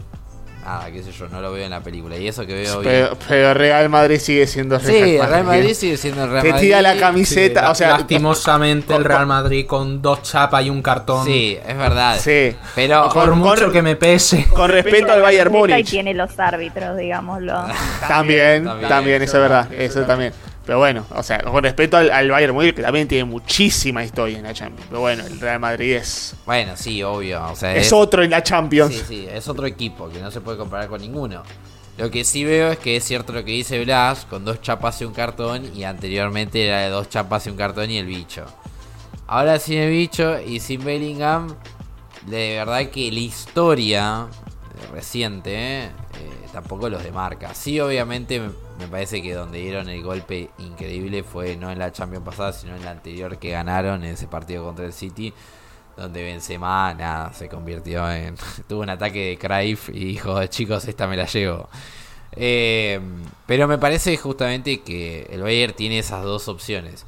Speaker 4: nada, qué sé yo, no lo veo en la película. Y eso que veo bien.
Speaker 5: Pero, pero Real Madrid sigue siendo
Speaker 4: Sí, el Real Madrid sigue siendo el Real
Speaker 5: Te
Speaker 4: Madrid.
Speaker 5: tira la camiseta,
Speaker 6: Sí,
Speaker 5: o sea,
Speaker 6: lastimosamente el Real Madrid con dos chapas y un cartón.
Speaker 4: Sí, es verdad.
Speaker 5: Sí.
Speaker 4: Pero
Speaker 6: Por
Speaker 5: Con-
Speaker 6: mucho
Speaker 5: con-
Speaker 6: que me pese.
Speaker 5: Con respecto al Bayern
Speaker 7: Y
Speaker 5: Múnich.
Speaker 7: tiene los árbitros, digámoslo.
Speaker 5: También,
Speaker 4: también,
Speaker 5: también, eso
Speaker 6: eso
Speaker 5: es verdad, eso también. Pero bueno, o sea, con respecto al, al Bayern Múnich, que también tiene muchísima historia en la Champions. Pero bueno, el Real Madrid es,
Speaker 4: bueno, sí, obvio. O sea,
Speaker 5: es otro en la Champions.
Speaker 4: Sí, sí, es otro equipo que no se puede comparar con ninguno. Lo que sí veo es que es cierto lo que dice Blas, con dos chapas y un cartón, y anteriormente era de dos chapas y un cartón y el bicho. Ahora sin el bicho y sin Bellingham, de verdad que la historia reciente eh, eh, tampoco los demarca. Sí, obviamente me, parece que donde dieron el golpe increíble fue no en la Champions pasada, sino en la anterior que ganaron en ese partido contra el City donde Benzema nada, se convirtió en tuvo un ataque de Cruyff y dijo chicos esta me la llevo Eh, pero me parece justamente que el Bayern tiene esas dos opciones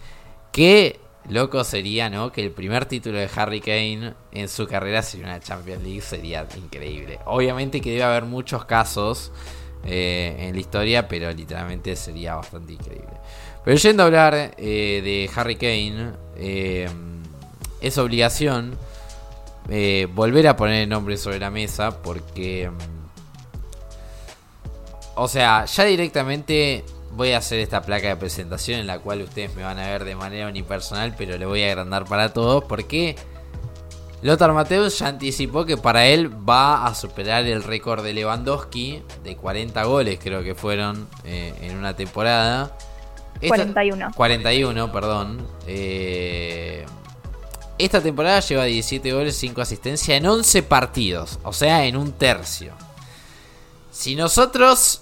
Speaker 4: qué loco sería no que el primer título de Harry Kane en su carrera sería una Champions League sería increíble. Obviamente que debe haber muchos casos eh, en la historia pero literalmente sería bastante increíble. Pero yendo a hablar eh, de Harry Kane eh, es obligación volver a poner el nombre sobre la mesa porque... O sea, ya directamente voy a hacer esta placa de presentación en la cual ustedes me van a ver de manera unipersonal, pero le voy a agrandar para todos porque Lothar Mateus ya anticipó que para él va a superar el récord de Lewandowski de 40 goles, creo que fueron eh, en una temporada. Esta-
Speaker 7: 41.
Speaker 4: 41, perdón. Eh, esta temporada lleva 17 goles, 5 asistencias en 11 partidos, o sea, en un tercio. Si nosotros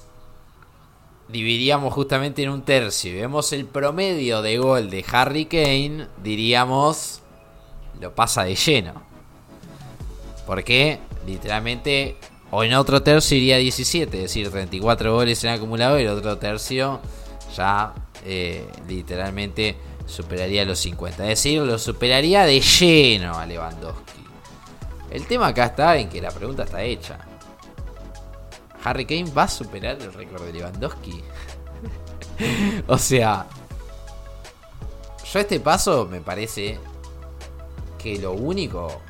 Speaker 4: dividíamos justamente en un tercio y vemos el promedio de gol de Harry Kane, diríamos lo pasa de lleno. Porque literalmente o en otro tercio iría 17, es decir, 34 goles en acumulado y el otro tercio ya eh, literalmente superaría los 50. Es decir, lo superaría de lleno a Lewandowski. El tema acá está en que la pregunta está hecha. ¿Harry Kane va a superar el récord de Lewandowski? o sea, yo a este paso me parece que lo único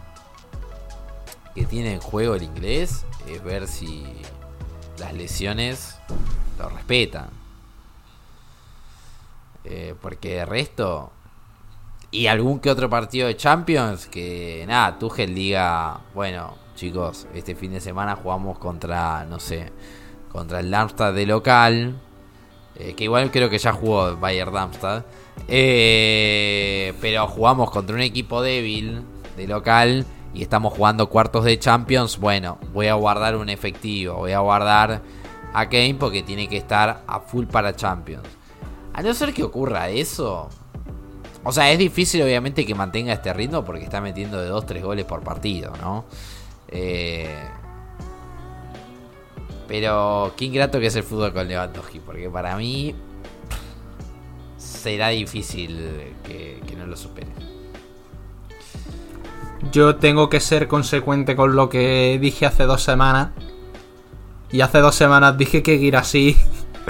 Speaker 4: que tiene en juego el inglés es ver si las lesiones lo respetan. Eh, porque de resto. Y algún que otro partido de Champions que nada, Tuchel diga, bueno, chicos, este fin de semana jugamos contra, no sé, contra el Darmstadt de local. eh, que igual creo que ya jugó Bayer Darmstadt. eh, pero jugamos contra un equipo débil de local y estamos jugando cuartos de Champions. Bueno, voy a guardar un efectivo, voy a guardar a Kane porque tiene que estar a full para Champions. A no ser que ocurra eso. O sea, es difícil obviamente que mantenga este ritmo porque está metiendo de 2-3 goles por partido, ¿no? Eh, pero qué ingrato que es el fútbol con Lewandowski, porque para mí será difícil que, que no lo supere.
Speaker 6: Yo tengo que ser consecuente con lo que dije hace dos semanas. Y hace dos semanas dije que Girassi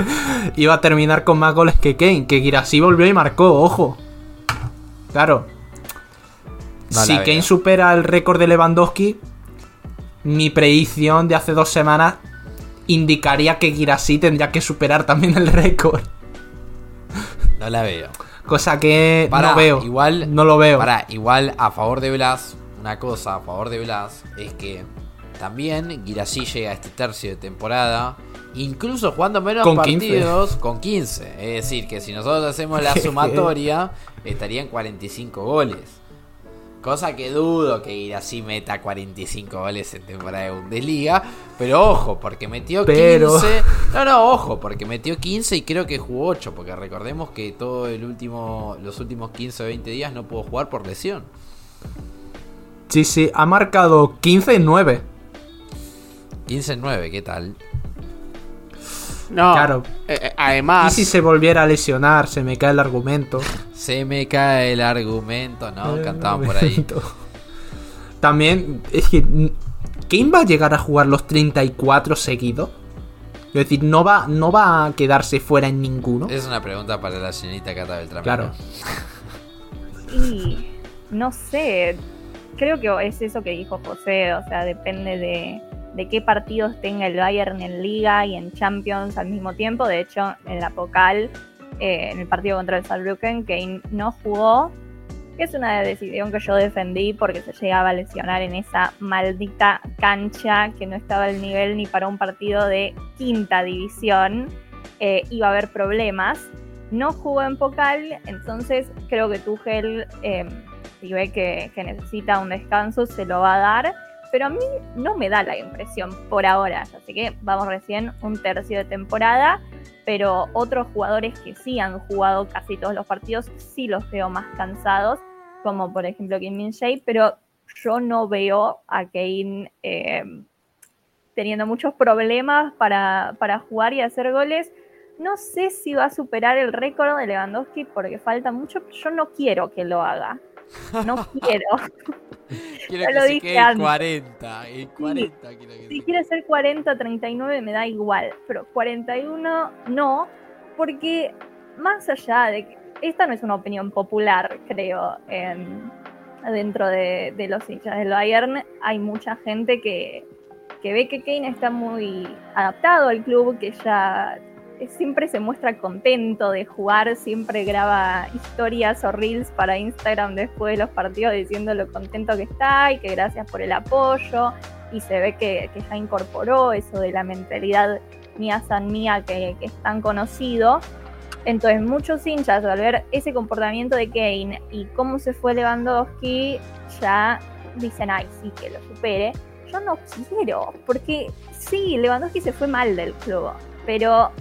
Speaker 6: iba a terminar con más goles que Kane. Que Girassi volvió y marcó, ojo. Claro.
Speaker 4: No
Speaker 6: si Kane supera el récord de Lewandowski, mi predicción de hace dos semanas indicaría que Girassi tendría que superar también el récord.
Speaker 4: No la veo.
Speaker 6: Cosa que no veo.
Speaker 4: Igual,
Speaker 6: no lo veo.
Speaker 4: Igual a favor de Blas, una cosa a favor de Blas es que también Girassi llega a este tercio de temporada, incluso jugando menos
Speaker 6: Con 15.
Speaker 4: partidos, con 15. Es decir, que si nosotros hacemos la sumatoria, estarían 45 goles. Cosa que dudo que Girassi meta 45 goles en temporada de Bundesliga. Pero ojo, porque metió 15.
Speaker 6: Pero-
Speaker 4: No, no, ojo, porque metió 15 y creo que jugó 8. Porque recordemos que todo el último, los últimos 15 o 20 días no pudo jugar por lesión.
Speaker 6: Sí, sí, ha marcado 15 y 9.
Speaker 4: 15 en 9, ¿qué tal?
Speaker 5: No,
Speaker 6: Claro.
Speaker 5: eh, eh, además,
Speaker 6: Y si se volviera a lesionar, se me cae el argumento.
Speaker 4: Se me cae el argumento, ¿no?
Speaker 6: El
Speaker 4: Cantaban por ahí.
Speaker 6: También, es que. ¿Kane va a llegar a jugar los 34 seguidos? Es decir, no va, no va a quedarse fuera en ninguno.
Speaker 4: Es una pregunta para la señorita Cata Beltrán.
Speaker 6: Claro.
Speaker 7: Y no sé, creo que es eso que dijo José, o sea, depende de, de qué partidos tenga el Bayern en Liga y en Champions al mismo tiempo. De hecho, en la Pocal, eh, en el partido contra el Saarbrücken, Kane no jugó, es una decisión que yo defendí porque se llegaba a lesionar en esa maldita cancha que no estaba al nivel ni para un partido de quinta división. Eh, iba a haber problemas no jugó en Pocal, entonces creo que Tuchel, eh, si ve que necesita un descanso, se lo va a dar. Pero a mí no me da la impresión por ahora, así que vamos recién un tercio de temporada, pero otros jugadores que sí han jugado casi todos los partidos, sí los veo más cansados, como por ejemplo Kim Min Jae, pero yo no veo a Kane eh, teniendo muchos problemas para, para jugar y hacer goles. No sé si va a superar el récord de Lewandowski porque falta mucho. Yo no quiero que lo haga. No quiero.
Speaker 4: Quiero
Speaker 7: Ya
Speaker 4: que
Speaker 7: lo
Speaker 4: se
Speaker 7: dije
Speaker 4: quede en
Speaker 7: antes.
Speaker 4: 40. En 40 quiero que
Speaker 7: Si
Speaker 4: se
Speaker 7: quiere ser 40 39 me da igual, pero 41 no, porque más allá de que esta no es una opinión popular, creo, en- dentro de, de los hinchas del Bayern, hay mucha gente que, que ve que Kane está muy adaptado al club, que ya siempre se muestra contento de jugar, siempre graba historias o reels para Instagram después de los partidos diciendo lo contento que está y que gracias por el apoyo. Y se ve que, que ya incorporó eso de la mentalidad mía san mía que, que es tan conocido. Entonces, muchos hinchas al ver ese comportamiento de Kane y cómo se fue Lewandowski, ya dicen, ay, sí, que lo supere. Yo no quiero, porque sí, Lewandowski se fue mal del club, pero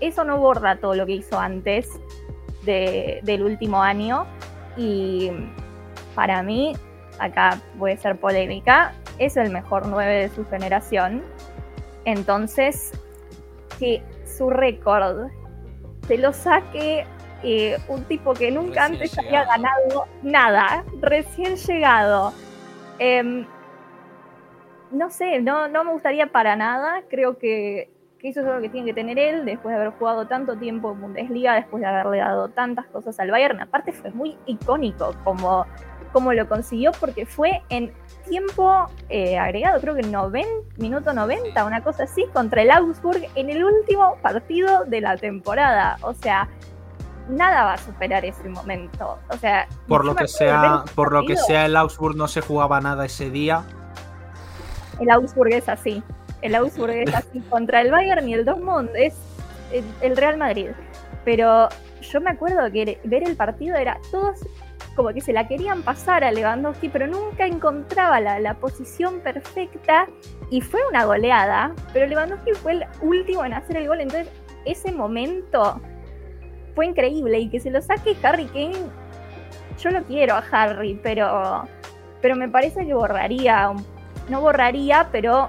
Speaker 7: eso no borra todo lo que hizo antes de- del último año. Y para mí, acá voy a ser polémica, es el mejor 9 de su generación. Entonces, que su récord se lo saque eh, un tipo que nunca
Speaker 4: Recién
Speaker 7: antes había ganado nada, recién llegado. Em, no sé, no, no me gustaría para nada. Creo que, que eso es algo que tiene que tener él después de haber jugado tanto tiempo en Bundesliga, después de haberle dado tantas cosas al Bayern. Aparte fue muy icónico como, como lo consiguió porque fue en tiempo eh, agregado, creo que en 90, minuto 90, una cosa así, contra el Augsburg en el último partido de la temporada. O sea, nada va a superar ese momento. O sea,
Speaker 6: Por lo que sea, por lo que sea el Augsburg no se jugaba nada ese día.
Speaker 7: El Augsburg es así. El Augsburg es así contra el Bayern y el Dortmund es el, Real Madrid. Pero yo me acuerdo que ver el partido era todos como que se la querían pasar a Lewandowski, pero nunca encontraba la, la posición perfecta y fue una goleada. Pero Lewandowski fue el último en hacer el gol, entonces ese momento fue increíble y que se lo saque Harry Kane. Yo lo quiero a Harry, pero, pero me parece que borraría no borraría, pero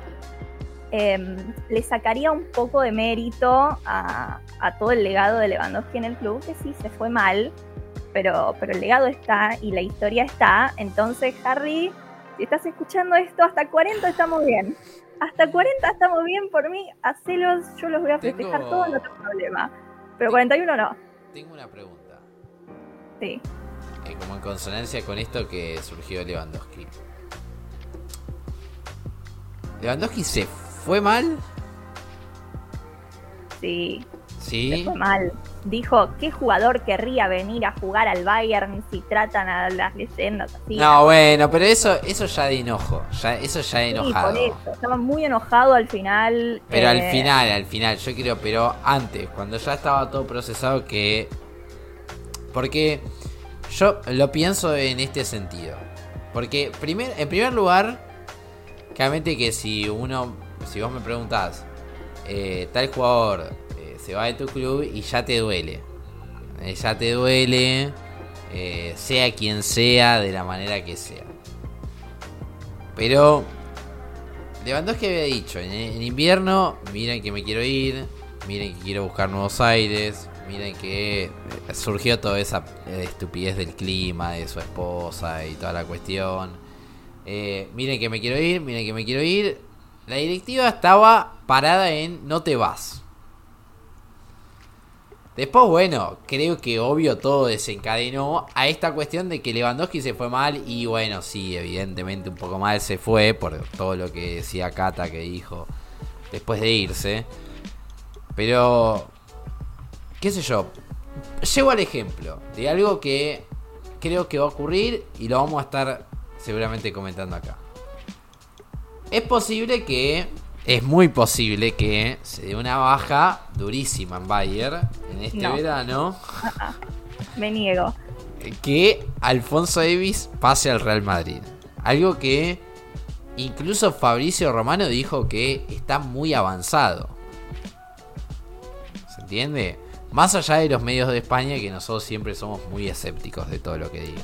Speaker 7: em, le sacaría un poco de mérito a, a todo el legado de Lewandowski en el club, que sí se fue mal, pero, pero el legado está y la historia está. Entonces, Harry, si estás escuchando esto, hasta 40 estamos bien. Hasta 40 estamos bien por mí, hacelos, yo los voy a festejar
Speaker 4: Tengo-
Speaker 7: todos, no tengo problema. Pero 41 no,
Speaker 4: Tengo una pregunta.
Speaker 7: sí.
Speaker 4: eh, como en consonancia con esto que surgió Lewandowski. ¿Lewandowski se fue mal?
Speaker 7: Sí,
Speaker 4: Sí.
Speaker 7: fue mal. Dijo, ¿qué jugador querría venir a jugar al Bayern si tratan a las leyendas así?
Speaker 4: No, bueno, pero eso, eso ya de enojo. Ya, eso ya de
Speaker 7: Sí,
Speaker 4: enojado.
Speaker 7: por eso. Estaba muy enojado al final.
Speaker 4: Pero al
Speaker 7: eh,
Speaker 4: final, al final, yo creo, pero antes, cuando ya estaba todo procesado, que. Porque yo lo pienso en este sentido. Porque, primer, en primer lugar, claramente que si uno, si vos me preguntás, eh, tal jugador eh, se va de tu club y ya te duele. Eh, ya te duele, eh, sea quien sea, de la manera que sea. Pero Lewandowski había dicho, en, invierno, miren que me quiero ir, miren que quiero buscar nuevos aires, miren que surgió toda esa estupidez del clima, de su esposa y toda la cuestión. Miren que me quiero ir, miren que me quiero ir. La directiva estaba parada en no te vas. Después, bueno, creo que obvio todo desencadenó a esta cuestión de que Lewandowski se fue mal y bueno, sí, evidentemente un poco mal se fue por todo lo que decía Kata que dijo después de irse. Pero, qué sé yo, llego al ejemplo de algo que creo que va a ocurrir y lo vamos a estar seguramente comentando acá. Es posible que, es muy posible que se dé una baja durísima en Bayern en este
Speaker 7: No.
Speaker 4: verano.
Speaker 7: Me niego.
Speaker 4: Que Alfonso Davis pase al Real Madrid. Algo que incluso Fabricio Romano dijo que está muy avanzado. ¿Se entiende? Más allá de los medios de España, que nosotros siempre somos muy escépticos de todo lo que digan.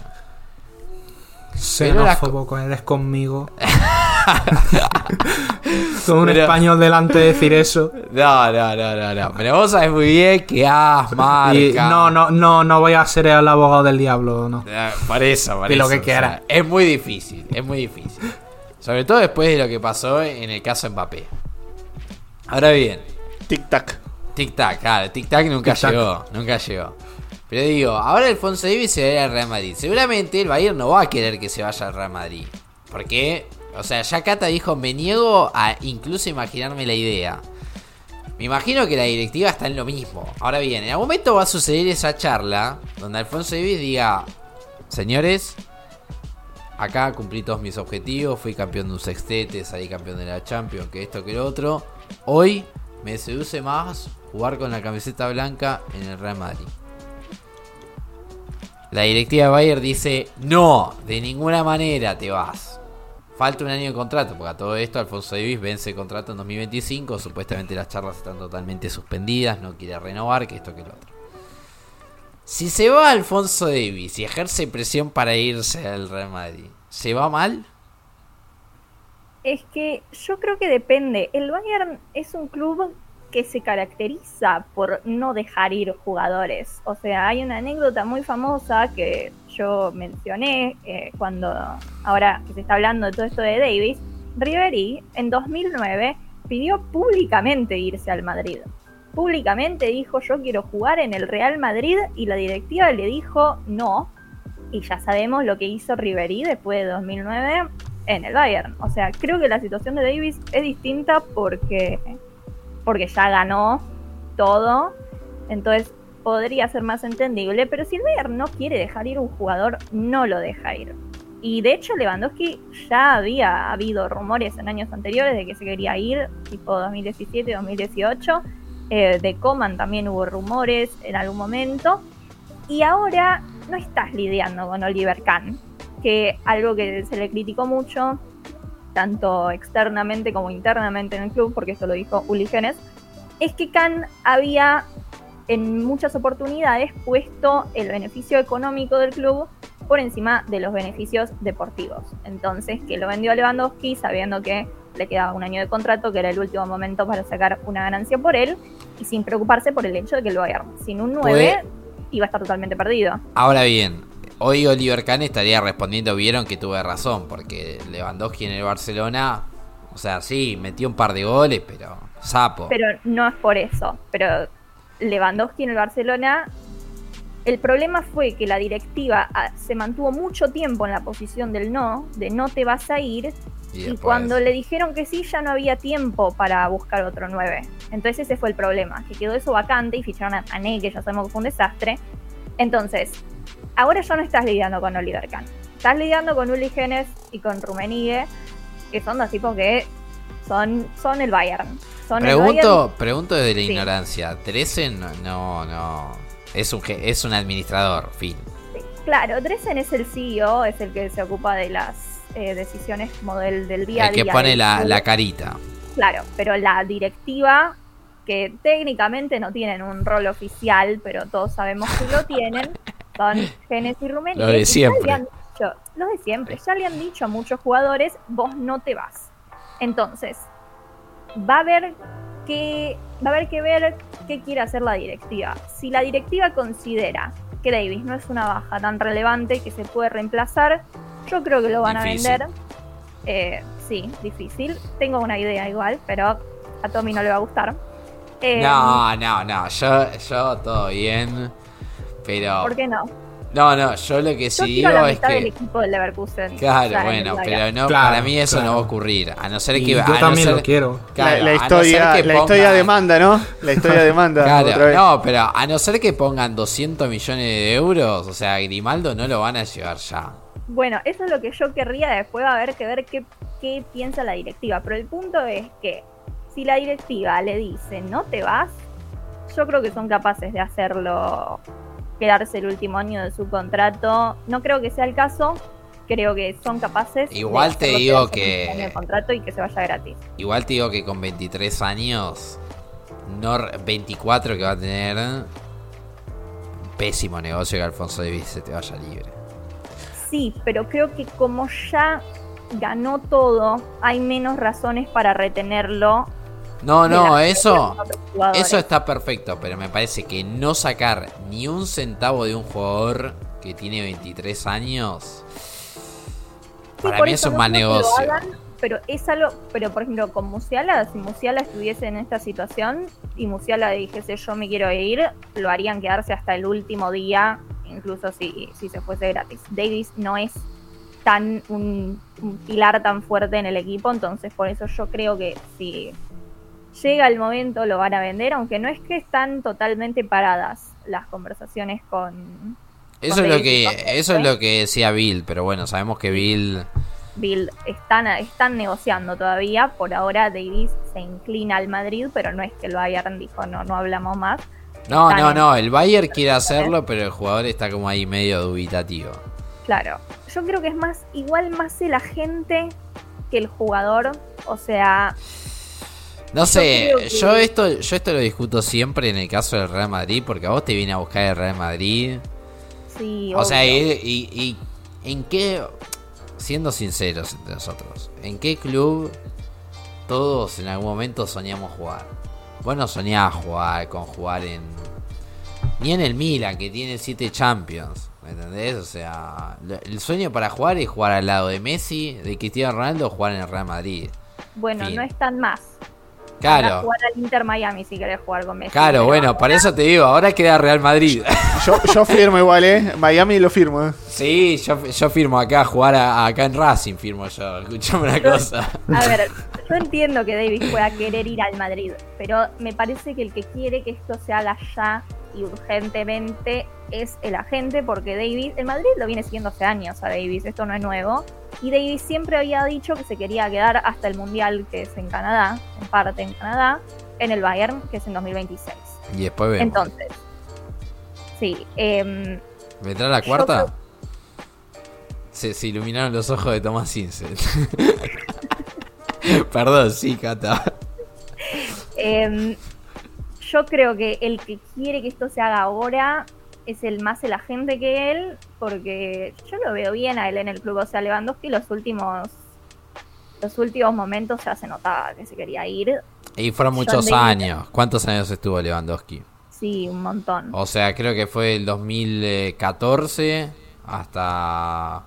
Speaker 6: Xenófobo eres conmigo. Con un
Speaker 4: Pero-
Speaker 6: español delante decir eso.
Speaker 4: No, no, no, no, no. Pero vos sabés muy bien que has marca.
Speaker 6: Y no, no, no, no voy a ser el abogado del diablo, no.
Speaker 4: Eh, Por eso, por
Speaker 6: Y lo
Speaker 4: eso,
Speaker 6: que
Speaker 4: o sea,
Speaker 6: quiera.
Speaker 4: es muy difícil, es muy difícil. Sobre todo después de lo que pasó en el caso Mbappé. Ahora bien,
Speaker 5: Tic-tac.
Speaker 4: tic-tac, claro, tic-tac nunca llegó, nunca llegó. Pero digo, ahora Alfonso Davis se va a ir al Real Madrid. Seguramente el Bayern no va a querer que se vaya al Real Madrid. Porque, o sea, ya Cata dijo, me niego a incluso imaginarme la idea. Me imagino que la directiva está en lo mismo. Ahora bien, en algún momento va a suceder esa charla donde Alfonso Davis diga, señores, acá cumplí todos mis objetivos, fui campeón de un sextete, salí campeón de la Champions, que esto, que lo otro. Hoy me seduce más jugar con la camiseta blanca en el Real Madrid. La directiva de Bayer dice, no, de ninguna manera te vas. Falta un año de contrato, porque a todo esto Alfonso Davis vence contrato en 2025, supuestamente las charlas están totalmente suspendidas, no quiere renovar, que esto, que lo otro. Si se va Alfonso Davis y ejerce presión para irse al Real Madrid, ¿se va mal?
Speaker 7: Es que yo creo que depende. El Bayern es un club que se caracteriza por no dejar ir jugadores. O sea, hay una anécdota muy famosa que yo mencioné eh, cuando, ahora que se está hablando de todo esto de Davis, Ribery en 2009 pidió públicamente irse al Madrid. Públicamente dijo yo quiero jugar en el Real Madrid y la directiva le dijo no. Y ya sabemos lo que hizo Ribery después de 2009 en el Bayern. O sea, creo que la situación de Davis es distinta porque porque ya ganó todo, entonces podría ser más entendible, pero si el Bayern no quiere dejar ir un jugador, no lo deja ir. Y de hecho Lewandowski ya había habido rumores en años anteriores de que se quería ir, tipo 2017, 2018. Eh, de Coman también hubo rumores en algún momento. Y ahora no estás lidiando con Oliver Kahn, que algo que se le criticó mucho tanto externamente como internamente en el club, porque esto lo dijo Uli Genes, es que Khan había en muchas oportunidades puesto el beneficio económico del club por encima de los beneficios deportivos. Entonces, que lo vendió a Lewandowski sabiendo que le quedaba un año de contrato, que era el último momento para sacar una ganancia por él, y sin preocuparse por el hecho de que el Bayern, sin un 9, iba a estar totalmente perdido.
Speaker 4: Ahora bien, hoy Oliver Kahn estaría respondiendo, vieron que tuve razón, porque Lewandowski en el Barcelona, o sea, sí, metió un par de goles, pero sapo.
Speaker 7: Pero no es por eso. Pero Lewandowski en el Barcelona, el problema fue que la directiva ah, se mantuvo mucho tiempo en la posición del no, de no te vas a ir.
Speaker 4: Y
Speaker 7: Y, cuando le dijeron que sí, ya no había tiempo para buscar otro 9. Entonces ese fue el problema, que quedó eso vacante y ficharon a Mané, que ya sabemos que fue un desastre. Entonces, ahora ya no estás lidiando con Oliver Kahn. Estás lidiando con Uli Genes y con Rummenigge, que son dos tipos que son, son el Bayern. Son el
Speaker 4: Pregunto, pregunto desde la
Speaker 7: Sí.
Speaker 4: ignorancia. Dresden no, no. Es un, es un administrador, fin.
Speaker 7: Bayern. Claro, Dresden es el CEO, es el que se ocupa de las eh, decisiones como del, del día a
Speaker 4: El
Speaker 7: día.
Speaker 4: que pone la, la carita.
Speaker 7: Claro, pero la directiva, que técnicamente no tienen un rol oficial, pero todos sabemos que lo tienen, son Genes y Rummenigge.
Speaker 4: Lo de
Speaker 7: ya
Speaker 4: siempre.
Speaker 7: le han dicho- los de siempre. Ya le han dicho a muchos jugadores, vos no te vas. Entonces, va a haber que, va a haber que ver qué quiere hacer la directiva. Si la directiva considera que Davis no es una baja tan relevante que se puede reemplazar, yo creo que lo van
Speaker 4: Difícil.
Speaker 7: a vender. Eh, sí, difícil. Tengo una idea igual, pero a Tommy no le va a gustar. Eh,
Speaker 4: No, no, no. Yo, yo todo bien. Pero.
Speaker 7: ¿Por qué no?
Speaker 4: No, no. Yo lo que sí digo
Speaker 7: la
Speaker 4: es
Speaker 7: mitad del
Speaker 4: que.
Speaker 7: equipo del Leverkusen.
Speaker 4: Claro,
Speaker 7: o sea, en
Speaker 4: bueno, pero no,
Speaker 6: Claro,
Speaker 4: para mí eso no va a ocurrir. A no ser
Speaker 6: Y
Speaker 4: que.
Speaker 6: yo
Speaker 4: a no
Speaker 6: también
Speaker 4: ser-
Speaker 6: lo quiero.
Speaker 4: Claro,
Speaker 5: la,
Speaker 4: no
Speaker 5: historia,
Speaker 4: que
Speaker 5: la historia demanda, ¿no? La historia demanda.
Speaker 4: Claro, no, pero a no ser que pongan 200 millones de euros, o sea, Grimaldo no lo van a llevar ya.
Speaker 7: Bueno, eso es lo que yo querría después va a haber que ver qué, qué piensa la directiva. Pero el punto es que si la directiva le dice no te vas, yo creo que son capaces de hacerlo quedarse el último año de su contrato. No creo que sea el caso. Creo que son capaces. de
Speaker 4: Igual te
Speaker 7: hacerlo
Speaker 4: digo
Speaker 7: el
Speaker 4: que-
Speaker 7: de contrato y que se vaya gratis.
Speaker 4: Igual te digo que con 23 años, no 24 que va a tener, pésimo negocio que Alfonso Davis se te vaya libre.
Speaker 7: Sí, pero creo que como ya ganó todo, hay menos razones para retenerlo.
Speaker 4: No, no, eso, eso está perfecto, pero me parece que no sacar ni un centavo de un jugador que tiene 23 años,
Speaker 7: Sí,
Speaker 4: para mí es un
Speaker 7: no
Speaker 4: mal negocio.
Speaker 7: hagan, pero es algo, pero por ejemplo con Musiala, si Musiala estuviese en esta situación y Musiala dijese yo me quiero ir, lo harían quedarse hasta el último día, incluso si, si se fuese gratis. Davis no es tan un, un pilar tan fuerte en el equipo, entonces por eso yo creo que si llega el momento lo van a vender, aunque no es que están totalmente paradas las conversaciones con,
Speaker 4: Eso
Speaker 7: con
Speaker 4: es lo que eso es lo que decía Bill, pero bueno, sabemos que Bill
Speaker 7: Bill están, están negociando todavía. Por ahora Davis se inclina al Madrid, pero no es que el Bayern dijo no, no hablamos más.
Speaker 4: No,
Speaker 7: Están
Speaker 4: no, no, el Bayern quiere hacerlo, pero el jugador está como ahí medio dubitativo.
Speaker 7: Claro, yo creo que es más, igual más el agente que el jugador. O sea,
Speaker 4: No sé,
Speaker 7: que-
Speaker 4: yo esto yo esto lo discuto siempre en el caso del Real Madrid, porque a vos te viene a buscar el Real Madrid.
Speaker 7: sí.
Speaker 4: O sea, y, y- y en qué, siendo sinceros entre nosotros, ¿en qué club todos en algún momento soñamos jugar? Vos no soñás jugar con jugar en... Ni en el Milan, que tiene 7 Champions, ¿me entendés? O sea, el sueño para jugar es jugar al lado de Messi, de Cristiano Ronaldo, o jugar en el Real Madrid.
Speaker 7: Bueno,
Speaker 4: fin.
Speaker 7: no están más.
Speaker 4: Claro,
Speaker 7: jugar al Inter Miami si querés jugar con Messi.
Speaker 4: claro,
Speaker 7: pero
Speaker 4: bueno,
Speaker 7: ahora-
Speaker 4: por eso te digo, ahora queda Real Madrid.
Speaker 5: Yo, yo firmo igual, ¿eh? Miami lo firmo, ¿eh?
Speaker 4: Sí, yo, yo firmo acá, jugar a- acá en Racing, firmo yo. Escuchame una cosa.
Speaker 7: A ver, yo entiendo que Davis pueda querer ir al Madrid, pero me parece que el que quiere que esto se haga ya y urgentemente es el agente, porque Davis, el Madrid lo viene siguiendo hace años a Davis, esto no es nuevo, y Davis siempre había dicho que se quería quedar hasta el Mundial, que es en Canadá, en parte en Canadá, en el Bayern, que es en 2026.
Speaker 4: Y después vemos.
Speaker 7: Entonces, sí, em,
Speaker 4: ¿Vendrá la cuarta? Se, se iluminaron los ojos de Tomás Sinset. Perdón, sí, Cata.
Speaker 7: Em, yo creo que el que quiere que esto se haga ahora es el más el agente que él, porque yo lo veo bien a él en el club. O sea, Lewandowski los últimos los últimos momentos ya se notaba que se quería ir.
Speaker 4: Y fueron muchos años. ¿Cuántos años estuvo Lewandowski?
Speaker 7: Sí, un montón.
Speaker 4: O sea, creo que fue el 2014 hasta...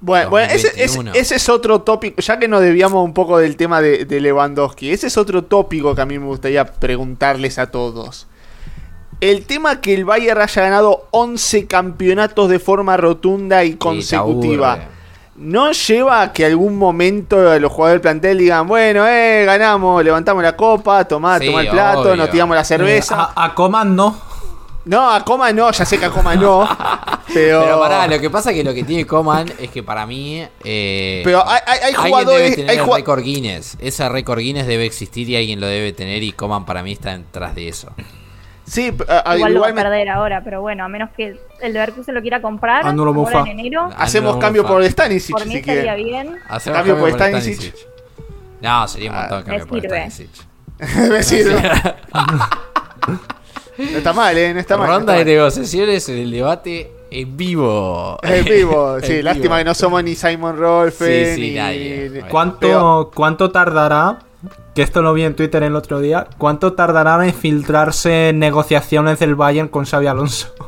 Speaker 5: Bueno, bueno ese, ese-
Speaker 4: 2021.
Speaker 5: ese es otro tópico, ya que nos debíamos un poco del tema de, de Lewandowski, ese es otro tópico que a mí me gustaría preguntarles a todos. El tema que el Bayern haya ganado 11 campeonatos de forma rotunda y consecutiva.
Speaker 4: aburre.
Speaker 5: ¿No lleva a que algún momento los jugadores del plantel digan, bueno, eh, ganamos, levantamos la copa, tomá,
Speaker 4: Sí,
Speaker 5: tomá el plato,
Speaker 4: obvio.
Speaker 5: nos tiramos la cerveza?
Speaker 6: Eh, a, a Coman no.
Speaker 5: No, a Coma no, ya sé que a Coma no. pero,
Speaker 4: Pero pará, lo que pasa es que lo que tiene Coman es que para mí... Eh,
Speaker 5: Pero hay- hay- hay jugadores-
Speaker 4: debe tener
Speaker 5: hay
Speaker 4: récord Guinness. Ese récord Guinness debe existir y alguien lo debe tener y Coman para mí está detrás de eso.
Speaker 5: Sí, a- a-
Speaker 7: Igual lo va a
Speaker 5: igual me-
Speaker 7: perder ahora, pero bueno, a menos que el Leverkusen lo quiera comprar
Speaker 6: Ah, no
Speaker 7: ahora en enero,
Speaker 5: hacemos
Speaker 4: no,
Speaker 5: cambio
Speaker 4: fa.
Speaker 5: por Stanisic
Speaker 7: por mí
Speaker 5: si
Speaker 7: estaría bien.
Speaker 4: Hacemos
Speaker 5: Cambio por Stanisic.
Speaker 4: Stanisic. No, sería un montón
Speaker 5: Ah,
Speaker 4: cambio
Speaker 7: me
Speaker 4: por
Speaker 7: sirve.
Speaker 4: Stanisic.
Speaker 5: Me sirve. no está mal, ¿eh? No está mal. no
Speaker 4: Ronda
Speaker 5: está
Speaker 4: de
Speaker 5: mal.
Speaker 4: negociaciones en el debate en vivo.
Speaker 5: En vivo, sí,
Speaker 4: En
Speaker 5: lástima
Speaker 4: vivo.
Speaker 5: que no somos ni Simon Rolfe
Speaker 4: Sí, sí,
Speaker 5: ni.
Speaker 4: nadie. Bueno.
Speaker 6: ¿Cuánto, ¿Cuánto tardará? Que esto lo vi en Twitter el otro día. ¿Cuánto tardará en filtrarse negociaciones del Bayern con Xavi Alonso?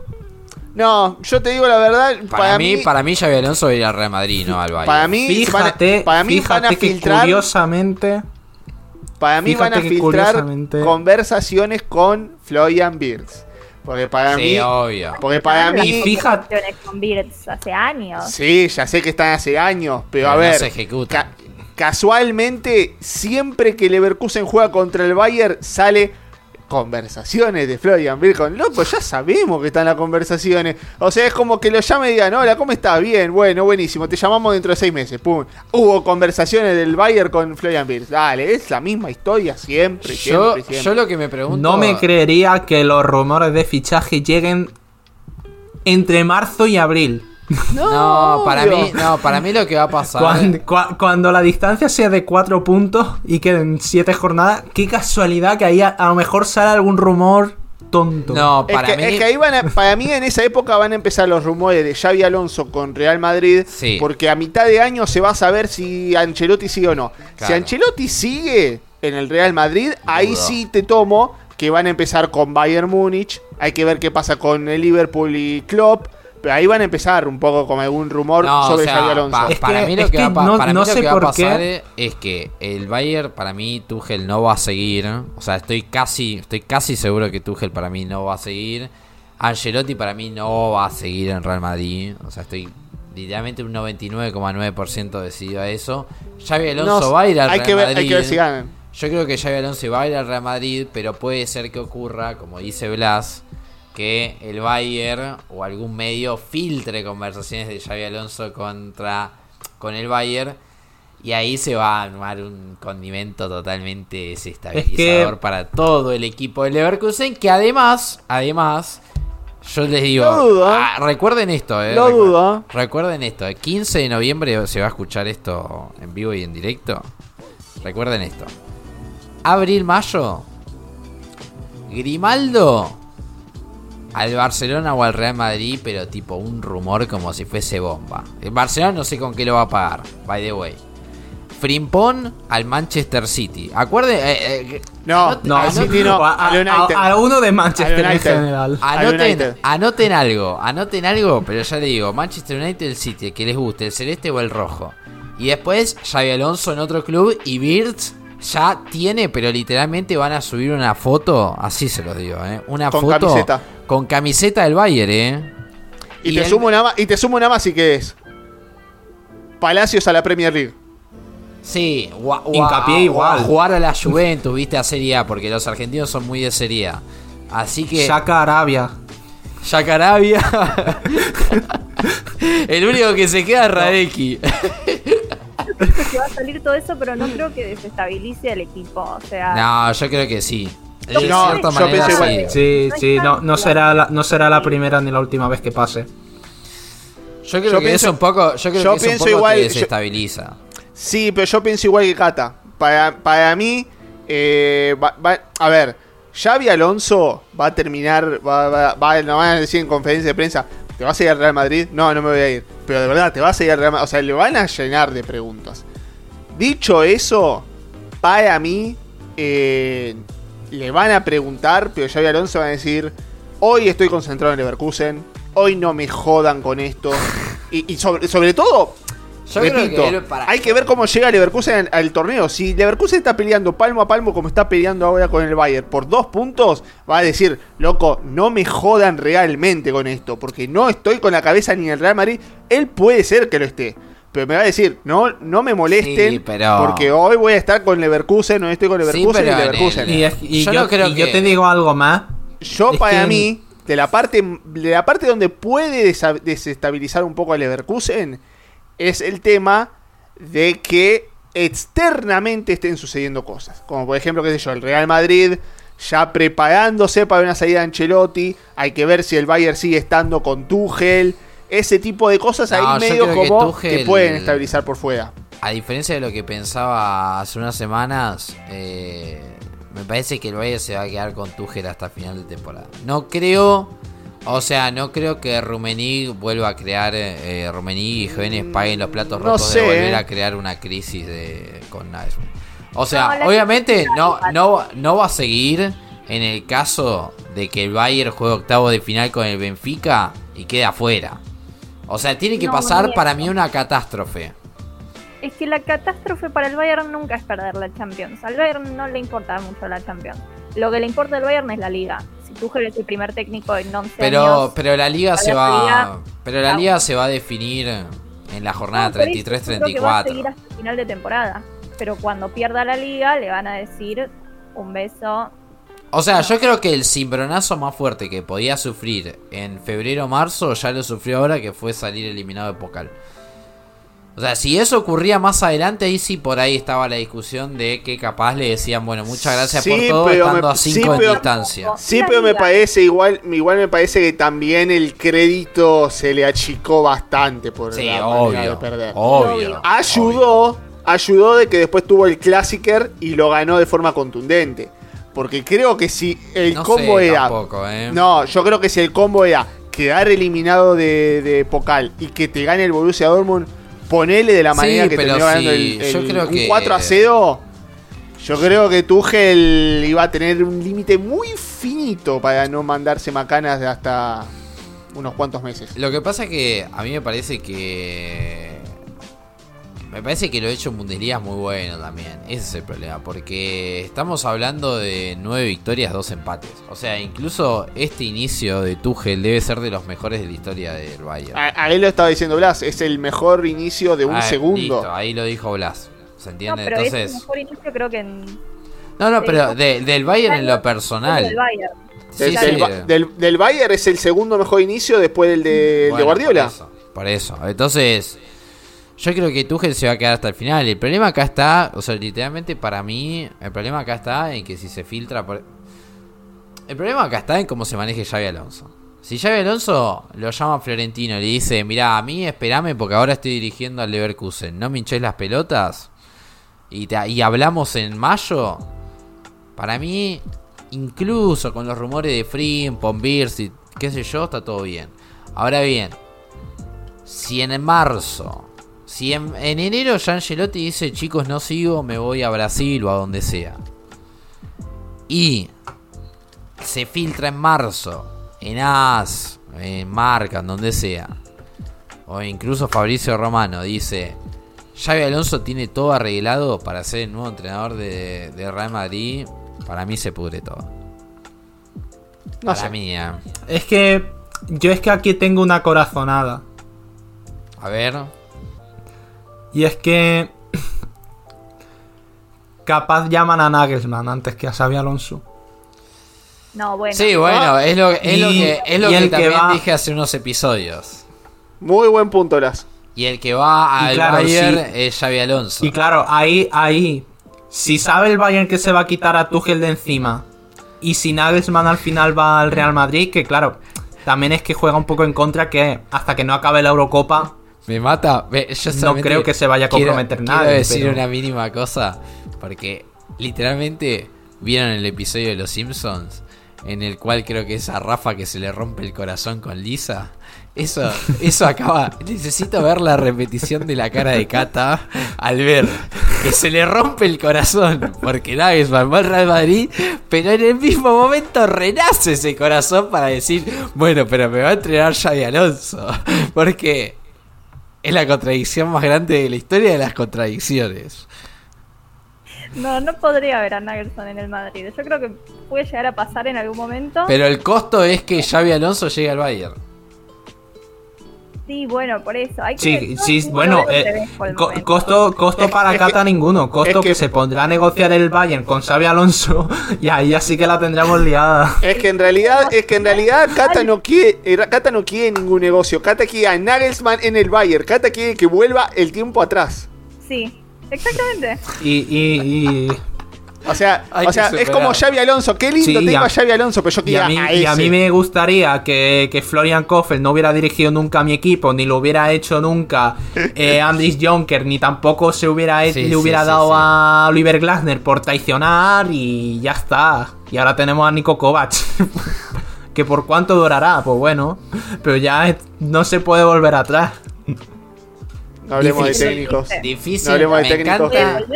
Speaker 5: No, yo te digo la verdad.
Speaker 4: Para, mí, para mí Xavi Alonso va a ir al Real Madrid, no al Bayern.
Speaker 5: para mí,
Speaker 6: Fíjate,
Speaker 5: van a- para mí van a
Speaker 6: que
Speaker 5: filtrar.
Speaker 6: curiosamente.
Speaker 5: Para mí van a filtrar
Speaker 6: curiosamente-
Speaker 5: conversaciones con Florian Birds. Porque para
Speaker 4: sí,
Speaker 5: mí.
Speaker 4: obvio.
Speaker 5: Porque para mí.
Speaker 6: fíjate-
Speaker 7: conversaciones con Birds hace años.
Speaker 5: Sí, ya sé que están hace años, pero,
Speaker 4: Pero
Speaker 5: a
Speaker 4: no
Speaker 5: ver.
Speaker 4: se ejecutan.
Speaker 5: Ca- casualmente, siempre que Leverkusen juega contra el Bayern, sale conversaciones de Florian con loco, ya sabemos que están las conversaciones. O sea, es como que lo llame y digan, hola, ¿cómo estás? Bien, bueno, buenísimo, te llamamos dentro de seis meses. Pum. Hubo conversaciones del Bayern con Florian Wirtz. Dale, es la misma historia siempre,
Speaker 4: Yo,
Speaker 5: siempre, siempre.
Speaker 4: yo lo que me pregunto.
Speaker 6: No me creería que los rumores de fichaje lleguen entre marzo y abril.
Speaker 4: No, para mí, no, para mí lo que va a pasar.
Speaker 6: Cuando, cua- cuando la distancia sea de 4 puntos y queden 7 jornadas, qué casualidad que ahí a, a lo mejor sale algún rumor tonto.
Speaker 4: No,
Speaker 5: Es
Speaker 4: para
Speaker 5: que,
Speaker 4: mí.
Speaker 5: es que ahí van a- para mí en esa época van a empezar los rumores de Xavi Alonso con Real Madrid,
Speaker 4: Sí.
Speaker 5: porque a mitad de año se va a saber si Ancelotti sigue o no. Si. Ancelotti sigue en el Real Madrid, ahí sí te tomo que van a empezar con Bayern Múnich, hay que ver qué pasa con el Liverpool y Klopp, pero ahí van a empezar un poco con algún rumor
Speaker 4: No,
Speaker 5: sobre
Speaker 4: o sea,
Speaker 5: Xavi Alonso.
Speaker 4: pa-
Speaker 6: Es
Speaker 4: para
Speaker 6: que-
Speaker 4: mí lo
Speaker 6: es
Speaker 4: que,
Speaker 6: que
Speaker 4: va,
Speaker 6: no-
Speaker 4: para mí
Speaker 6: no
Speaker 4: lo
Speaker 6: sé
Speaker 4: que va a
Speaker 6: por
Speaker 4: pasar
Speaker 6: qué.
Speaker 4: es que el Bayern para mí Tuchel no va a seguir, o sea, estoy casi estoy casi seguro que Tuchel para mí no va a seguir. Ancelotti para mí no va a seguir en Real Madrid, o sea, estoy literalmente un 99,9% decidido a eso. Xavi Alonso
Speaker 5: No,
Speaker 4: va a ir al Real
Speaker 5: que ver,
Speaker 4: Madrid.
Speaker 5: hay que ver si ganan.
Speaker 4: Yo creo que Xavi Alonso va a ir al Real Madrid, pero puede ser que ocurra, como dice Blas, que el Bayern o algún medio filtre conversaciones de Xavi Alonso contra con el Bayern y ahí se va a armar un condimento totalmente desestabilizador
Speaker 6: Es que-
Speaker 4: para todo el equipo de Leverkusen que además, además yo les digo,
Speaker 5: dudo.
Speaker 4: ah, recuerden esto, eh,
Speaker 5: Lo
Speaker 4: recu-
Speaker 5: dudo.
Speaker 4: Recuerden esto, el 15 de noviembre se va a escuchar esto en vivo y en directo. Recuerden esto. Abril, mayo. Grimaldo al Barcelona o al Real Madrid, pero tipo un rumor como si fuese bomba. El Barcelona no sé con qué lo va a pagar, by the way. Frimpón al Manchester City. Acuerden, eh, eh,
Speaker 5: No,
Speaker 4: anoten-
Speaker 6: No,
Speaker 5: Al
Speaker 4: anoten-
Speaker 5: City no,
Speaker 6: a,
Speaker 5: al
Speaker 6: a-
Speaker 5: United.
Speaker 6: a- a uno de Manchester en
Speaker 5: United.
Speaker 6: general.
Speaker 5: Al
Speaker 4: Anoten, algo, anoten algo, pero ya le digo, Manchester United el City, que les guste, el celeste o el rojo. Y después Xavi Alonso en otro club y Birds ya tiene, pero literalmente van a subir una foto, así se lo digo, ¿eh? Una
Speaker 5: Con
Speaker 4: foto
Speaker 5: camiseta.
Speaker 4: con camiseta del Bayern, ¿eh?
Speaker 5: Y,
Speaker 4: Y
Speaker 5: te
Speaker 4: el-
Speaker 5: sumo una más, y te sumo una más y que es. Palacios a la Premier League.
Speaker 4: Sí, gua- gua-
Speaker 6: Hincapié
Speaker 4: gua-
Speaker 6: igual.
Speaker 4: jugar a la Juventus, viste, a Serie A, porque los argentinos son muy de Serie A. Así que...
Speaker 6: Saca Arabia.
Speaker 4: Yacarabia. el único que se queda es Radeki.
Speaker 7: Que va a salir todo eso, pero no creo que desestabilice al equipo. O sea,
Speaker 4: No, yo creo que sí. De
Speaker 7: No,
Speaker 4: cierta
Speaker 5: yo
Speaker 4: manera
Speaker 5: pienso
Speaker 4: sí.
Speaker 5: igual.
Speaker 6: Sí,
Speaker 7: No
Speaker 6: sí, no, no será la, no será la primera ni la última vez que pase.
Speaker 4: Yo creo
Speaker 5: Yo
Speaker 4: que
Speaker 5: pienso-
Speaker 4: es un poco, yo creo
Speaker 5: yo
Speaker 4: que es un
Speaker 5: pienso
Speaker 4: poco
Speaker 5: igual-
Speaker 4: que
Speaker 5: yo-
Speaker 4: desestabiliza.
Speaker 5: Sí, pero yo pienso igual que Cata. Para, para mí, eh, va- va- a ver, Xavi Alonso va a terminar, va, va, va- nos van a decir en conferencia de prensa, ¿te vas a ir al Real Madrid? No, no me voy a ir. Pero de verdad, ¿te vas a ir al Real Madrid? O sea, le van a llenar de preguntas. Dicho eso, para mí, eh, le van a preguntar, pero Xavi Alonso va a decir, hoy estoy concentrado en Leverkusen, hoy no me jodan con esto. Y, y sobre, sobre todo,
Speaker 4: Yo creo
Speaker 5: repito,
Speaker 4: que él- para-
Speaker 5: hay que ver cómo llega Leverkusen al, al torneo. Si Leverkusen está peleando palmo a palmo como está peleando ahora con el Bayern por dos puntos, va a decir, loco, no me jodan realmente con esto, porque no estoy con la cabeza ni en el Real Madrid. Él puede ser que lo esté. Pero me va a decir, no, no me molesten,
Speaker 4: Sí, pero-
Speaker 5: porque hoy voy a estar con Leverkusen, no estoy con
Speaker 4: Sí,
Speaker 5: Leverkusen
Speaker 4: pero
Speaker 5: y
Speaker 4: en
Speaker 5: Leverkusen.
Speaker 4: el-
Speaker 6: Y,
Speaker 4: Yo
Speaker 6: yo,
Speaker 4: no creo
Speaker 6: y yo
Speaker 4: que-
Speaker 6: te digo algo más.
Speaker 5: Yo
Speaker 6: Es
Speaker 5: para
Speaker 6: que-
Speaker 5: mí, de la parte de la parte donde puede desestabilizar un poco a Leverkusen, es el tema de que externamente estén sucediendo cosas. Como por ejemplo, qué sé yo, el Real Madrid ya preparándose para una salida de Ancelotti, hay que ver si el Bayern sigue estando con Tuchel, ese tipo de cosas
Speaker 4: No,
Speaker 5: ahí medio
Speaker 4: que
Speaker 5: como que, pueden estabilizar por fuera.
Speaker 4: A diferencia de lo que pensaba hace unas semanas, eh, me parece que el Bayern se va a quedar con Tuchel hasta final de temporada. No creo, o sea, no creo que Rummenigge vuelva a crear, eh, Rummenigge y jóvenes paguen los platos
Speaker 5: no
Speaker 4: rotos
Speaker 5: sé,
Speaker 4: de volver
Speaker 5: eh.
Speaker 4: a crear una crisis de, con Nagelsmann. O sea,
Speaker 7: No,
Speaker 4: obviamente no, no, no va a seguir en el caso de que el Bayern juegue octavo de final con el Benfica y quede afuera. O sea, tiene que
Speaker 7: No,
Speaker 4: pasar para mí una catástrofe.
Speaker 7: es que la catástrofe para el Bayern nunca es perder la Champions. Al Bayern no le importa mucho la Champions. Lo que le importa al Bayern es la liga. Tuchel es el primer técnico en 11
Speaker 4: Pero,
Speaker 7: años...
Speaker 4: pero la liga se va.
Speaker 7: liga-
Speaker 4: Pero la liga se va a definir en la jornada
Speaker 7: No, por eso, yo creo que va a
Speaker 4: 33-34.
Speaker 7: seguir hasta el final de temporada. Pero cuando pierda la liga le van a decir un beso.
Speaker 4: O sea, yo creo que el cimbronazo más fuerte que podía sufrir en febrero o marzo ya lo sufrió ahora que fue salir eliminado de Pocal. O sea, si eso ocurría más adelante, ahí sí por ahí estaba la discusión de que capaz le decían, bueno, muchas gracias
Speaker 5: Sí,
Speaker 4: por todo, estando
Speaker 5: me-
Speaker 4: a
Speaker 5: sí,
Speaker 4: 5 de
Speaker 5: pero-
Speaker 4: distancia.
Speaker 5: Sí, pero me parece igual, igual me parece que también el crédito se le achicó bastante por
Speaker 4: Sí,
Speaker 5: la manera de
Speaker 4: obvio.
Speaker 5: perder.
Speaker 4: Obvio.
Speaker 7: Obvio.
Speaker 5: ayudó, ayudó de que después tuvo el Clásiker y lo ganó de forma contundente. Porque creo que si el
Speaker 4: No
Speaker 5: combo
Speaker 4: sé
Speaker 5: era.
Speaker 4: tampoco, ¿eh?
Speaker 5: No, yo creo que si el combo era quedar eliminado de, de Pocal y que te gane el Borussia Dortmund, ponele de la
Speaker 4: Sí,
Speaker 5: manera que terminó ganando
Speaker 4: sí,
Speaker 5: el,
Speaker 4: yo
Speaker 5: el-
Speaker 4: creo
Speaker 5: un
Speaker 4: que-
Speaker 5: 4 a 0. Yo creo que Tuchel iba a tener un límite muy finito para no mandarse macanas de hasta unos cuantos meses.
Speaker 4: Lo que pasa es que a mí me parece que. Me parece que lo hecho en Bundesliga es muy bueno también. Ese es el problema. Porque estamos hablando de nueve victorias, dos empates. O sea, incluso este inicio de Tuchel debe ser de los mejores de la historia del Bayern.
Speaker 5: A, a él lo estaba diciendo Blas, es el mejor inicio de un
Speaker 4: Ah,
Speaker 5: segundo.
Speaker 4: listo, ahí lo dijo Blas. ¿Se
Speaker 7: No,
Speaker 4: entiende?
Speaker 7: pero es el
Speaker 4: Entonces.
Speaker 7: mejor inicio creo que en
Speaker 4: No, no, pero
Speaker 7: ¿no?
Speaker 4: de- del Bayern en lo
Speaker 7: Del
Speaker 4: personal.
Speaker 7: Bayern.
Speaker 5: Del,
Speaker 4: Sí,
Speaker 5: del
Speaker 4: sí.
Speaker 5: Ba- del- del Bayern es el segundo mejor inicio después del de, Guardiola.
Speaker 4: Por eso, por eso. Entonces, yo creo que Tuchel se va a quedar hasta el final. El problema acá está, o sea, literalmente para mí, el problema acá está en que si se filtra por... El problema acá está en cómo se maneje Xavi Alonso. Si Xavi Alonso lo llama Florentino y le dice, mira, a mí esperame porque ahora estoy dirigiendo al Leverkusen, no me hinches las pelotas y, te- y hablamos en mayo, para mí, incluso con los rumores de Frim, Pombirsi, y qué sé yo, está todo bien. Ahora bien, si en marzo, si en, en enero ya Angelotti dice, chicos, no sigo, me voy a Brasil o a donde sea. Y se filtra en marzo, en AS, en Marca, en donde sea. O incluso Fabricio Romano dice, Xavi Alonso tiene todo arreglado para ser el nuevo entrenador de, de Real Madrid. Para mí se pudre todo.
Speaker 5: No
Speaker 4: para
Speaker 5: sé.
Speaker 4: mí, eh.
Speaker 6: Es que yo es que aquí tengo una corazonada.
Speaker 4: A ver.
Speaker 6: Y es que capaz llaman a Nagelsmann antes que a Xavi Alonso.
Speaker 7: No, bueno.
Speaker 4: Sí, bueno, es lo, es lo
Speaker 6: Y-
Speaker 4: que, es lo
Speaker 6: y
Speaker 4: que
Speaker 6: el que
Speaker 4: también
Speaker 6: va-
Speaker 4: dije hace unos episodios.
Speaker 5: Muy buen punto, Las.
Speaker 4: Y el que va al
Speaker 6: claro,
Speaker 4: Bayern
Speaker 6: sí.
Speaker 4: es Xavi Alonso.
Speaker 6: Y claro, ahí, ahí, si sabe el Bayern que se va a quitar a Tuchel de encima y si Nagelsmann al final va al Real Madrid, que claro, también es que juega un poco en contra que hasta que no acabe la Eurocopa,
Speaker 4: Me mata. yo
Speaker 6: No creo que se vaya a
Speaker 4: quiero-
Speaker 6: comprometer
Speaker 4: quiero
Speaker 6: nadie,
Speaker 4: decir
Speaker 6: pero-
Speaker 4: una mínima cosa. Porque literalmente vieron el episodio de Los Simpsons. En el cual creo que es a Rafa que se le rompe el corazón con Lisa. Eso, eso acaba. Necesito ver la repetición de la cara de Kata al ver que se le rompe el corazón. Porque Nagelsmann va al Real Madrid. Pero en el mismo momento renace ese corazón para decir: Bueno, pero me va a entrenar Xavi Alonso. Porque es la contradicción más grande de la historia de las contradicciones.
Speaker 7: No, no podría ver a Nagelsmann en el Madrid. Yo creo que puede llegar a pasar en algún momento.
Speaker 4: Pero el costo es que Xavi Alonso llegue al Bayern.
Speaker 7: Sí, bueno, por eso. Hay que
Speaker 6: sí, sí, bueno, eh, co- costo, costo
Speaker 5: Es-
Speaker 6: para
Speaker 5: es
Speaker 6: Cata
Speaker 5: que-
Speaker 6: ninguno, costo
Speaker 5: es
Speaker 6: que,
Speaker 5: que-
Speaker 6: se pondrá a negociar el Bayern con Xavi Alonso y ahí ya sí que la tendremos liada.
Speaker 5: Es que en realidad, es que en realidad Kata no quiere, Kata no quiere ningún negocio. Kata quiere a Nagelsmann en el Bayern. Kata quiere que vuelva el tiempo atrás.
Speaker 7: Sí, exactamente.
Speaker 6: Y, y, y,
Speaker 5: O sea, o es como Xavi Alonso. Qué lindo
Speaker 6: Sí,
Speaker 5: tengo
Speaker 6: a-
Speaker 5: a Xavi Alonso, pero yo
Speaker 6: y
Speaker 5: quería
Speaker 6: a, mí,
Speaker 5: a,
Speaker 6: y a mí me gustaría que, que Florian Kofeld no hubiera dirigido nunca a mi equipo, ni lo hubiera hecho nunca eh, Andris Jonker, ni tampoco se hubiera
Speaker 4: Sí,
Speaker 6: le hubiera
Speaker 4: sí,
Speaker 6: dado
Speaker 4: sí.
Speaker 6: a Oliver Glasner por traicionar y ya está. Y ahora tenemos a Nico Kovac. que por cuánto durará, pues bueno. Pero ya es- no se puede volver atrás.
Speaker 5: No hablemos de técnicos.
Speaker 4: Difícil,
Speaker 5: No hablemos de
Speaker 4: me
Speaker 5: técnicos.
Speaker 4: Encanta.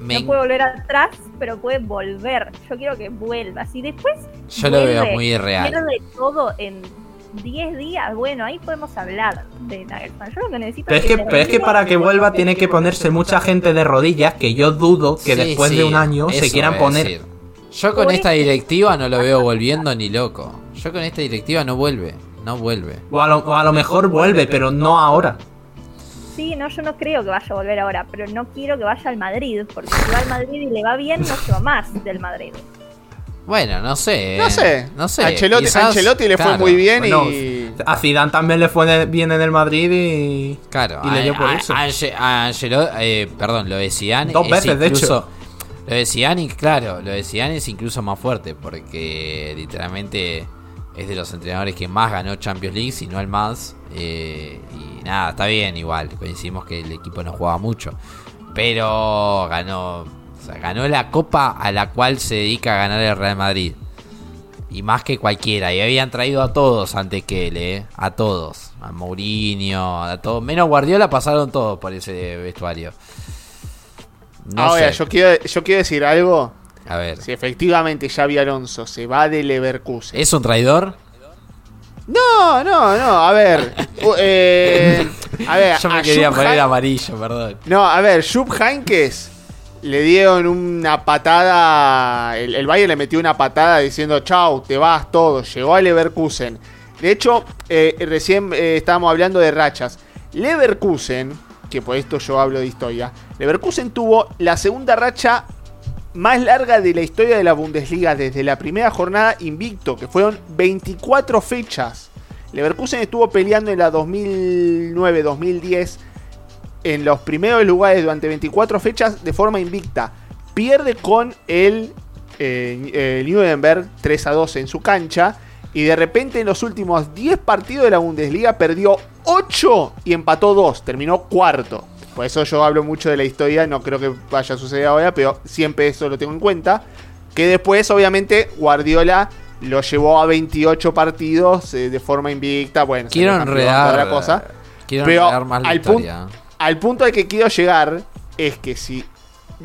Speaker 4: me-
Speaker 7: No puede volver atrás, pero puede volver. Yo quiero que vuelva. Si después.
Speaker 4: Yo lo veo muy irreal.
Speaker 7: Pierde todo en 10 días. Bueno, ahí podemos hablar de Nagelsmann. Yo lo que necesito
Speaker 6: Pero es que, pero es que para que vuelva tiene que ponerse mucha gente de rodillas, que yo dudo que
Speaker 4: Sí,
Speaker 6: después
Speaker 4: sí,
Speaker 6: de un año se quieran poner.
Speaker 4: decir. Yo con esta directiva no lo veo volviendo ni loco. Yo con esta directiva no vuelve. No vuelve.
Speaker 6: O a, lo, o a lo mejor vuelve, pero no ahora.
Speaker 7: Sí, no, yo no creo que vaya a volver ahora, pero no quiero que vaya al Madrid, porque si va al Madrid y le va bien, no se va más del Madrid.
Speaker 4: Bueno, no sé.
Speaker 5: No sé.
Speaker 4: No sé.
Speaker 5: Ancelotti,
Speaker 4: quizás-
Speaker 5: Ancelotti le fue muy bien
Speaker 6: Bueno,
Speaker 5: y.
Speaker 6: a Zidane también le fue bien en el Madrid y.
Speaker 4: Claro,
Speaker 6: Y le dio por
Speaker 4: a-
Speaker 6: eso.
Speaker 4: a- Ange- a Angelo- eh, perdón, lo de Zidane
Speaker 6: Dos
Speaker 4: es
Speaker 6: veces, de hecho.
Speaker 4: Lo de Zidane, claro, lo de Zidane es incluso más fuerte porque literalmente es de los entrenadores que más ganó Champions League, si no el más. eh, y nada, está bien igual, coincidimos que el equipo no jugaba mucho. Pero ganó, o sea, ganó la copa a la cual se dedica a ganar el Real Madrid. Y más que cualquiera. Y habían traído a todos antes que él, ¿eh? A todos. A Mourinho, a todos. Menos Guardiola pasaron todos por ese vestuario. No
Speaker 5: Ahora,
Speaker 4: sé.
Speaker 5: yo quiero, yo quiero decir algo.
Speaker 4: A ver.
Speaker 5: Si efectivamente Xavi Alonso se va de Leverkusen.
Speaker 4: ¿Es un traidor?
Speaker 5: No, no, no. A ver. eh, a ver.
Speaker 4: Yo me
Speaker 5: a
Speaker 4: quería poner amarillo, perdón.
Speaker 5: No, a ver, Jupp Heynckes le dieron una patada. El, el Bayern le metió una patada diciendo: Chau, te vas todo. Llegó a Leverkusen. De hecho, eh, recién eh, estábamos hablando de rachas. Leverkusen, que por esto yo hablo de historia. Leverkusen tuvo la segunda racha más larga de la historia de la Bundesliga desde la primera jornada invicto, que fueron 24 fechas. Leverkusen estuvo peleando en la 2009-2010 en los primeros lugares durante 24 fechas de forma invicta. Pierde con el, eh, Nuremberg 3 a 2 en su cancha. Y de repente en los últimos 10 partidos de la Bundesliga perdió 8 y empató 2. Terminó cuarto. Por eso yo hablo mucho de la historia. No creo que vaya a suceder ahora, pero siempre eso lo tengo en cuenta. Que después, obviamente, Guardiola lo llevó a 28 partidos eh, de forma invicta. Bueno,
Speaker 4: Quiero enredar.
Speaker 5: toda la cosa.
Speaker 4: Quiero
Speaker 5: Pero
Speaker 4: enredar más la
Speaker 5: al punto-
Speaker 4: historia.
Speaker 5: Al punto al que quiero llegar es que si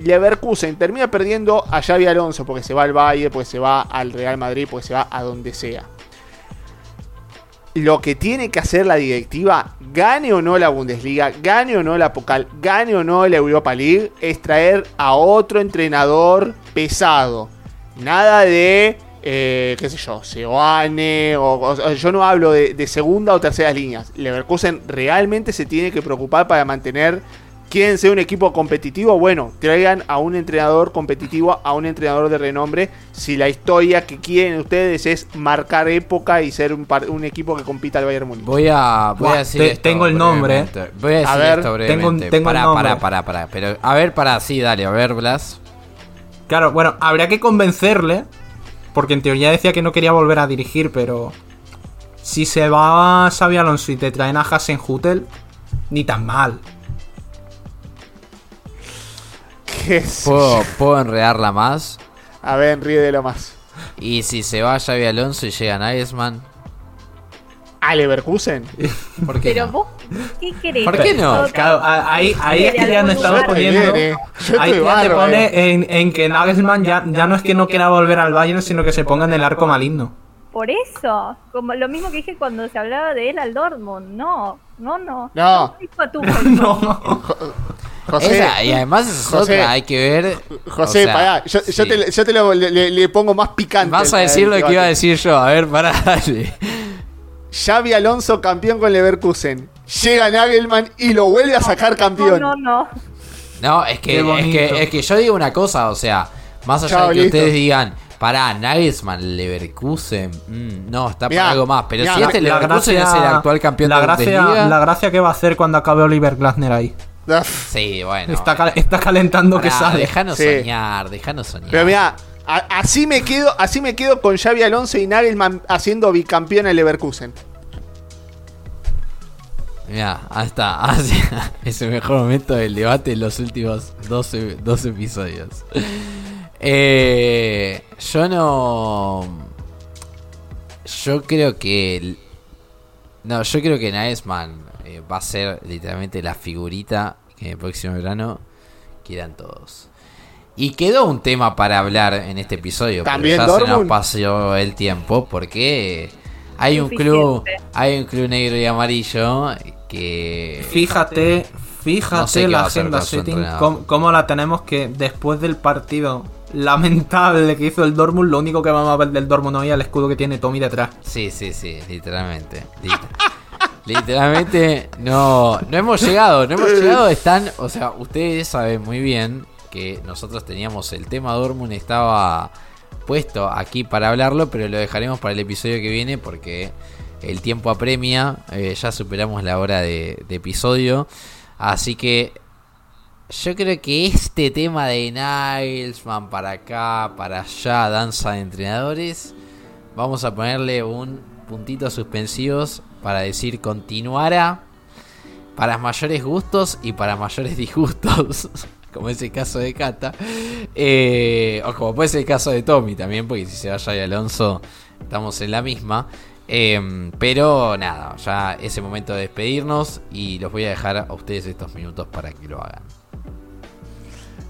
Speaker 5: Leverkusen termina perdiendo a Xavi Alonso porque se va al Bayern, porque se va al Real Madrid, porque se va a donde sea. Lo que tiene que hacer la directiva, gane o no la Bundesliga, gane o no la Pokal, gane o no la Europa League, es traer a otro entrenador pesado. Nada de, eh, qué sé yo, Seoane, o, yo no hablo de, de segunda o terceras líneas. Leverkusen realmente se tiene que preocupar para mantener, quieren ser un equipo competitivo, bueno, traigan a un entrenador competitivo, a un entrenador de renombre, si la historia que quieren ustedes es marcar época y ser un, par- un equipo que compita al Bayern Múnich.
Speaker 4: Voy a, voy a decir
Speaker 6: te-
Speaker 4: esto
Speaker 6: tengo el nombre,
Speaker 4: brevemente. Voy a decir
Speaker 5: A ver,
Speaker 4: esto
Speaker 6: tengo-
Speaker 4: brevemente.
Speaker 6: tengo el
Speaker 4: pará,
Speaker 6: nombre.
Speaker 4: pará, pará, pará. Pero, a ver, pará, sí, dale, a ver, Blas.
Speaker 6: Claro, bueno, habría que convencerle. Porque en teoría decía que no quería volver a dirigir, pero. Si se va a Xavi Alonso y te traen a Hasenhutel, ni tan mal.
Speaker 4: ¿Puedo, puedo enredarla más.
Speaker 5: A ver, ríe de lo más.
Speaker 4: Y si se va Xavi Alonso y llega Nagelsmann,
Speaker 5: ¿A Leverkusen?
Speaker 4: ¿por qué
Speaker 7: Pero
Speaker 4: no?
Speaker 7: vos, ¿qué querés?
Speaker 4: ¿Por qué no?
Speaker 6: Claro, ahí, ahí es que ya han estado
Speaker 7: Yo estoy
Speaker 6: poniendo.
Speaker 5: bien, eh. Yo
Speaker 6: Ahí ya te
Speaker 5: bárbaro,
Speaker 6: pone en, en que Nagelsmann ya, ya no es que no quiera volver al Bayern, sino que se ponga en el arco maligno.
Speaker 7: Por eso, como lo mismo que dije cuando se hablaba de él al Dortmund. No, no, no.
Speaker 5: No.
Speaker 7: Tuchel,
Speaker 6: No.
Speaker 5: José,
Speaker 4: Esa, y además es
Speaker 5: José,
Speaker 4: otra, hay que ver.
Speaker 5: José,
Speaker 4: o sea,
Speaker 5: pará, yo, te, yo te lo, le, pongo más picante.
Speaker 4: Vas a decir lo que iba a decir yo, a ver, pará, dale.
Speaker 5: Xavi Alonso campeón con Leverkusen. Llega Nagelman y lo vuelve a sacar campeón.
Speaker 7: No, no, no.
Speaker 4: No, es que, es que, es que yo digo una cosa, o sea, más allá
Speaker 5: Chao,
Speaker 4: de que
Speaker 5: listo.
Speaker 4: ustedes digan, pará, Nagelsmann, Leverkusen, mm, no, está
Speaker 5: Mirá,
Speaker 4: para algo más, pero
Speaker 5: mirá,
Speaker 4: si este
Speaker 6: La
Speaker 4: Leverkusen es el actual campeón
Speaker 6: la
Speaker 4: de
Speaker 6: gracia,
Speaker 4: Bundesliga,
Speaker 6: la gracia que va a hacer cuando acabe Oliver Glasner ahí.
Speaker 5: Uf.
Speaker 4: sí, bueno.
Speaker 6: está, cal- está calentando que sale.
Speaker 4: Dejanos
Speaker 5: Sí.
Speaker 4: soñar, dejanos soñar.
Speaker 5: Pero mira, así me quedo, así me quedo con Xavi Alonso y Nagelman haciendo bicampeón en Leverkusen.
Speaker 4: Mirá, ahí está. Así- es el mejor momento del debate en los últimos 12, 12 episodios. Eh, yo no. Yo creo que. el- No, yo creo que Naesman eh, va a ser literalmente la figurita que en el próximo verano quieran todos. Y quedó un tema para hablar en este episodio.
Speaker 5: ¿También
Speaker 4: pero ya se nos pasó el tiempo porque hay un club, hay un club negro y amarillo que
Speaker 6: Fíjate, fíjate
Speaker 4: No sé
Speaker 6: la agenda setting, cómo la tenemos que después del partido lamentable que hizo el Dortmund, lo único que vamos a ver del Dortmund hoy es el escudo que tiene Tommy detrás.
Speaker 4: Sí, sí, sí, literalmente. Lit- literalmente no, no hemos llegado, no hemos llegado, están, o sea, ustedes saben muy bien que nosotros teníamos el tema Dortmund estaba puesto aquí para hablarlo, pero lo dejaremos para el episodio que viene porque el tiempo apremia, eh, ya superamos la hora de, episodio, así que yo creo que este tema de Nagelsmann para acá, para allá, danza de entrenadores, vamos a ponerle un puntito suspensivos para decir continuará para mayores gustos y para mayores disgustos, como es el caso de Cata, eh, o como puede ser el caso de Tommy también, porque si se va Xavi Alonso estamos en la misma. Eh, pero nada, ya es el momento de despedirnos y los voy a dejar a ustedes estos minutos para que lo hagan.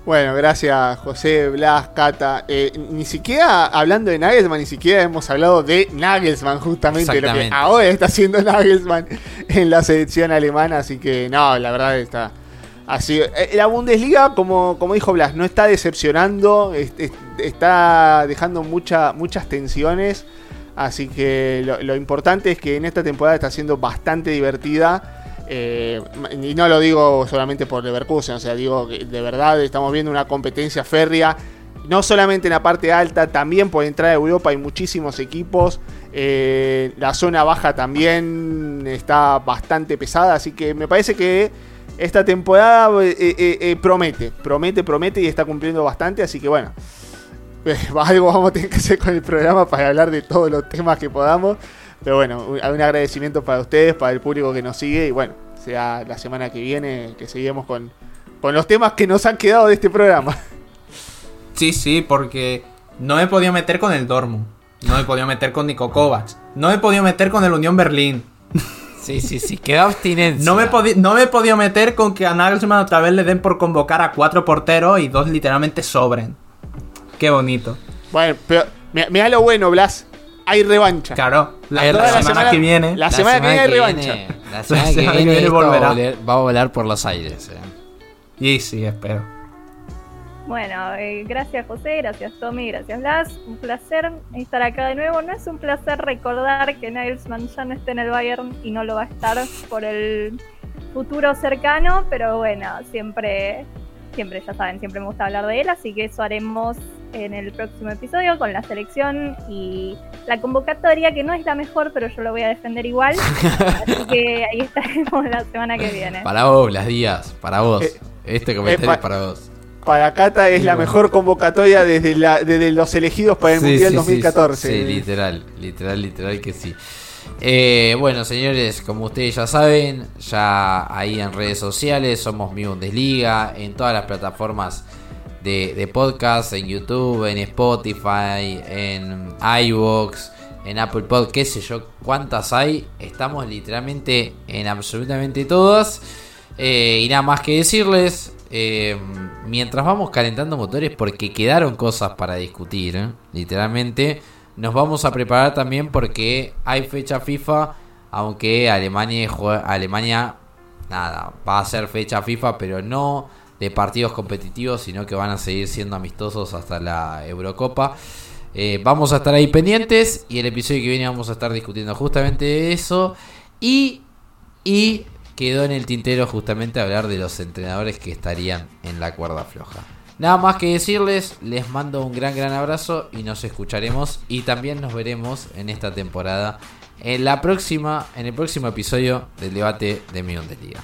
Speaker 5: Bueno, gracias José, Blas, Cata. Eh, ni siquiera hablando de Nagelsmann, ni siquiera hemos hablado de Nagelsmann, justamente lo que ahora está haciendo Nagelsmann en la selección alemana. Así que no, la verdad está así. eh, La Bundesliga, como, como dijo Blas, no está decepcionando, es- es- está dejando mucha, muchas tensiones. Así que lo, lo importante es que en esta temporada está siendo bastante divertida. Eh, y no lo digo solamente por Leverkusen, o sea, digo que de verdad estamos viendo una competencia férrea. no solamente en la parte alta, también por entrar a Europa hay muchísimos equipos. Eh, la zona baja también está bastante pesada, así que me parece que esta temporada eh, promete, promete, promete y está cumpliendo bastante, así que bueno. Algo vamos a tener que hacer con el programa para hablar de todos los temas que podamos. Pero bueno, un, un agradecimiento para ustedes, para el público que nos sigue. Y bueno, sea la semana que viene que seguimos con, con los temas que nos han quedado de este programa.
Speaker 6: Sí, sí, porque no he podido meter con el Dortmund. No he podido meter con Nico Kovacs. No he podido meter con el Unión Berlín.
Speaker 4: Sí, sí, sí, queda abstinencia.
Speaker 6: No me, no me he podido meter con que a Nagelsmann otra vez le den por convocar a cuatro porteros y dos literalmente sobren. Qué bonito.
Speaker 5: Bueno, pero me, da lo bueno, Blas. Hay revancha.
Speaker 6: Claro, la, semana, que viene.
Speaker 5: La semana que viene hay revancha.
Speaker 4: viene- La semana que
Speaker 6: semana que
Speaker 4: viene, va, a
Speaker 6: volverá.
Speaker 4: volar, va a volar por los aires. eh.
Speaker 6: Y sí, espero.
Speaker 7: Bueno, eh, gracias José, gracias Tommy, gracias Blas. Un placer estar acá de nuevo. No es un placer recordar que Nagelsmann ya no está en el Bayern y no lo va a estar por el futuro cercano, pero bueno, siempre, siempre ya saben, siempre me gusta hablar de él, así que eso haremos en el próximo episodio con la selección y la convocatoria, que no es la mejor, pero yo lo voy a defender igual. así que ahí estaremos la semana que viene.
Speaker 4: Para vos, Las Díaz, para vos.
Speaker 5: Eh,
Speaker 4: este comentario
Speaker 5: pa-
Speaker 4: es para vos.
Speaker 5: Para Cata es la mejor convocatoria desde, la, desde los elegidos para el
Speaker 4: Sí,
Speaker 5: Mundial
Speaker 4: sí, sí,
Speaker 5: 2014.
Speaker 4: Sí, literal, literal, literal que sí. Eh, bueno, señores, como ustedes ya saben, ya ahí en redes sociales somos Mi Bundesliga, en todas las plataformas de, podcast, en YouTube, en Spotify, en iVoox, en Apple Pod, qué sé yo, cuántas hay. Estamos literalmente en absolutamente todas. Eh, y nada más que decirles, eh, mientras vamos calentando motores, porque quedaron cosas para discutir, ¿eh? literalmente, nos vamos a preparar también porque hay fecha FIFA, aunque Alemania, Alemania, nada, va a ser fecha FIFA, pero no de partidos competitivos, sino que van a seguir siendo amistosos hasta la Eurocopa. Eh, vamos a estar ahí pendientes y el episodio que viene vamos a estar discutiendo justamente de eso. Y, y quedó en el tintero justamente hablar de los entrenadores que estarían en la cuerda floja. Nada más que decirles, les mando un gran gran abrazo y nos escucharemos y también nos veremos en esta temporada en la próxima en el próximo episodio del debate de Mi Bundesliga.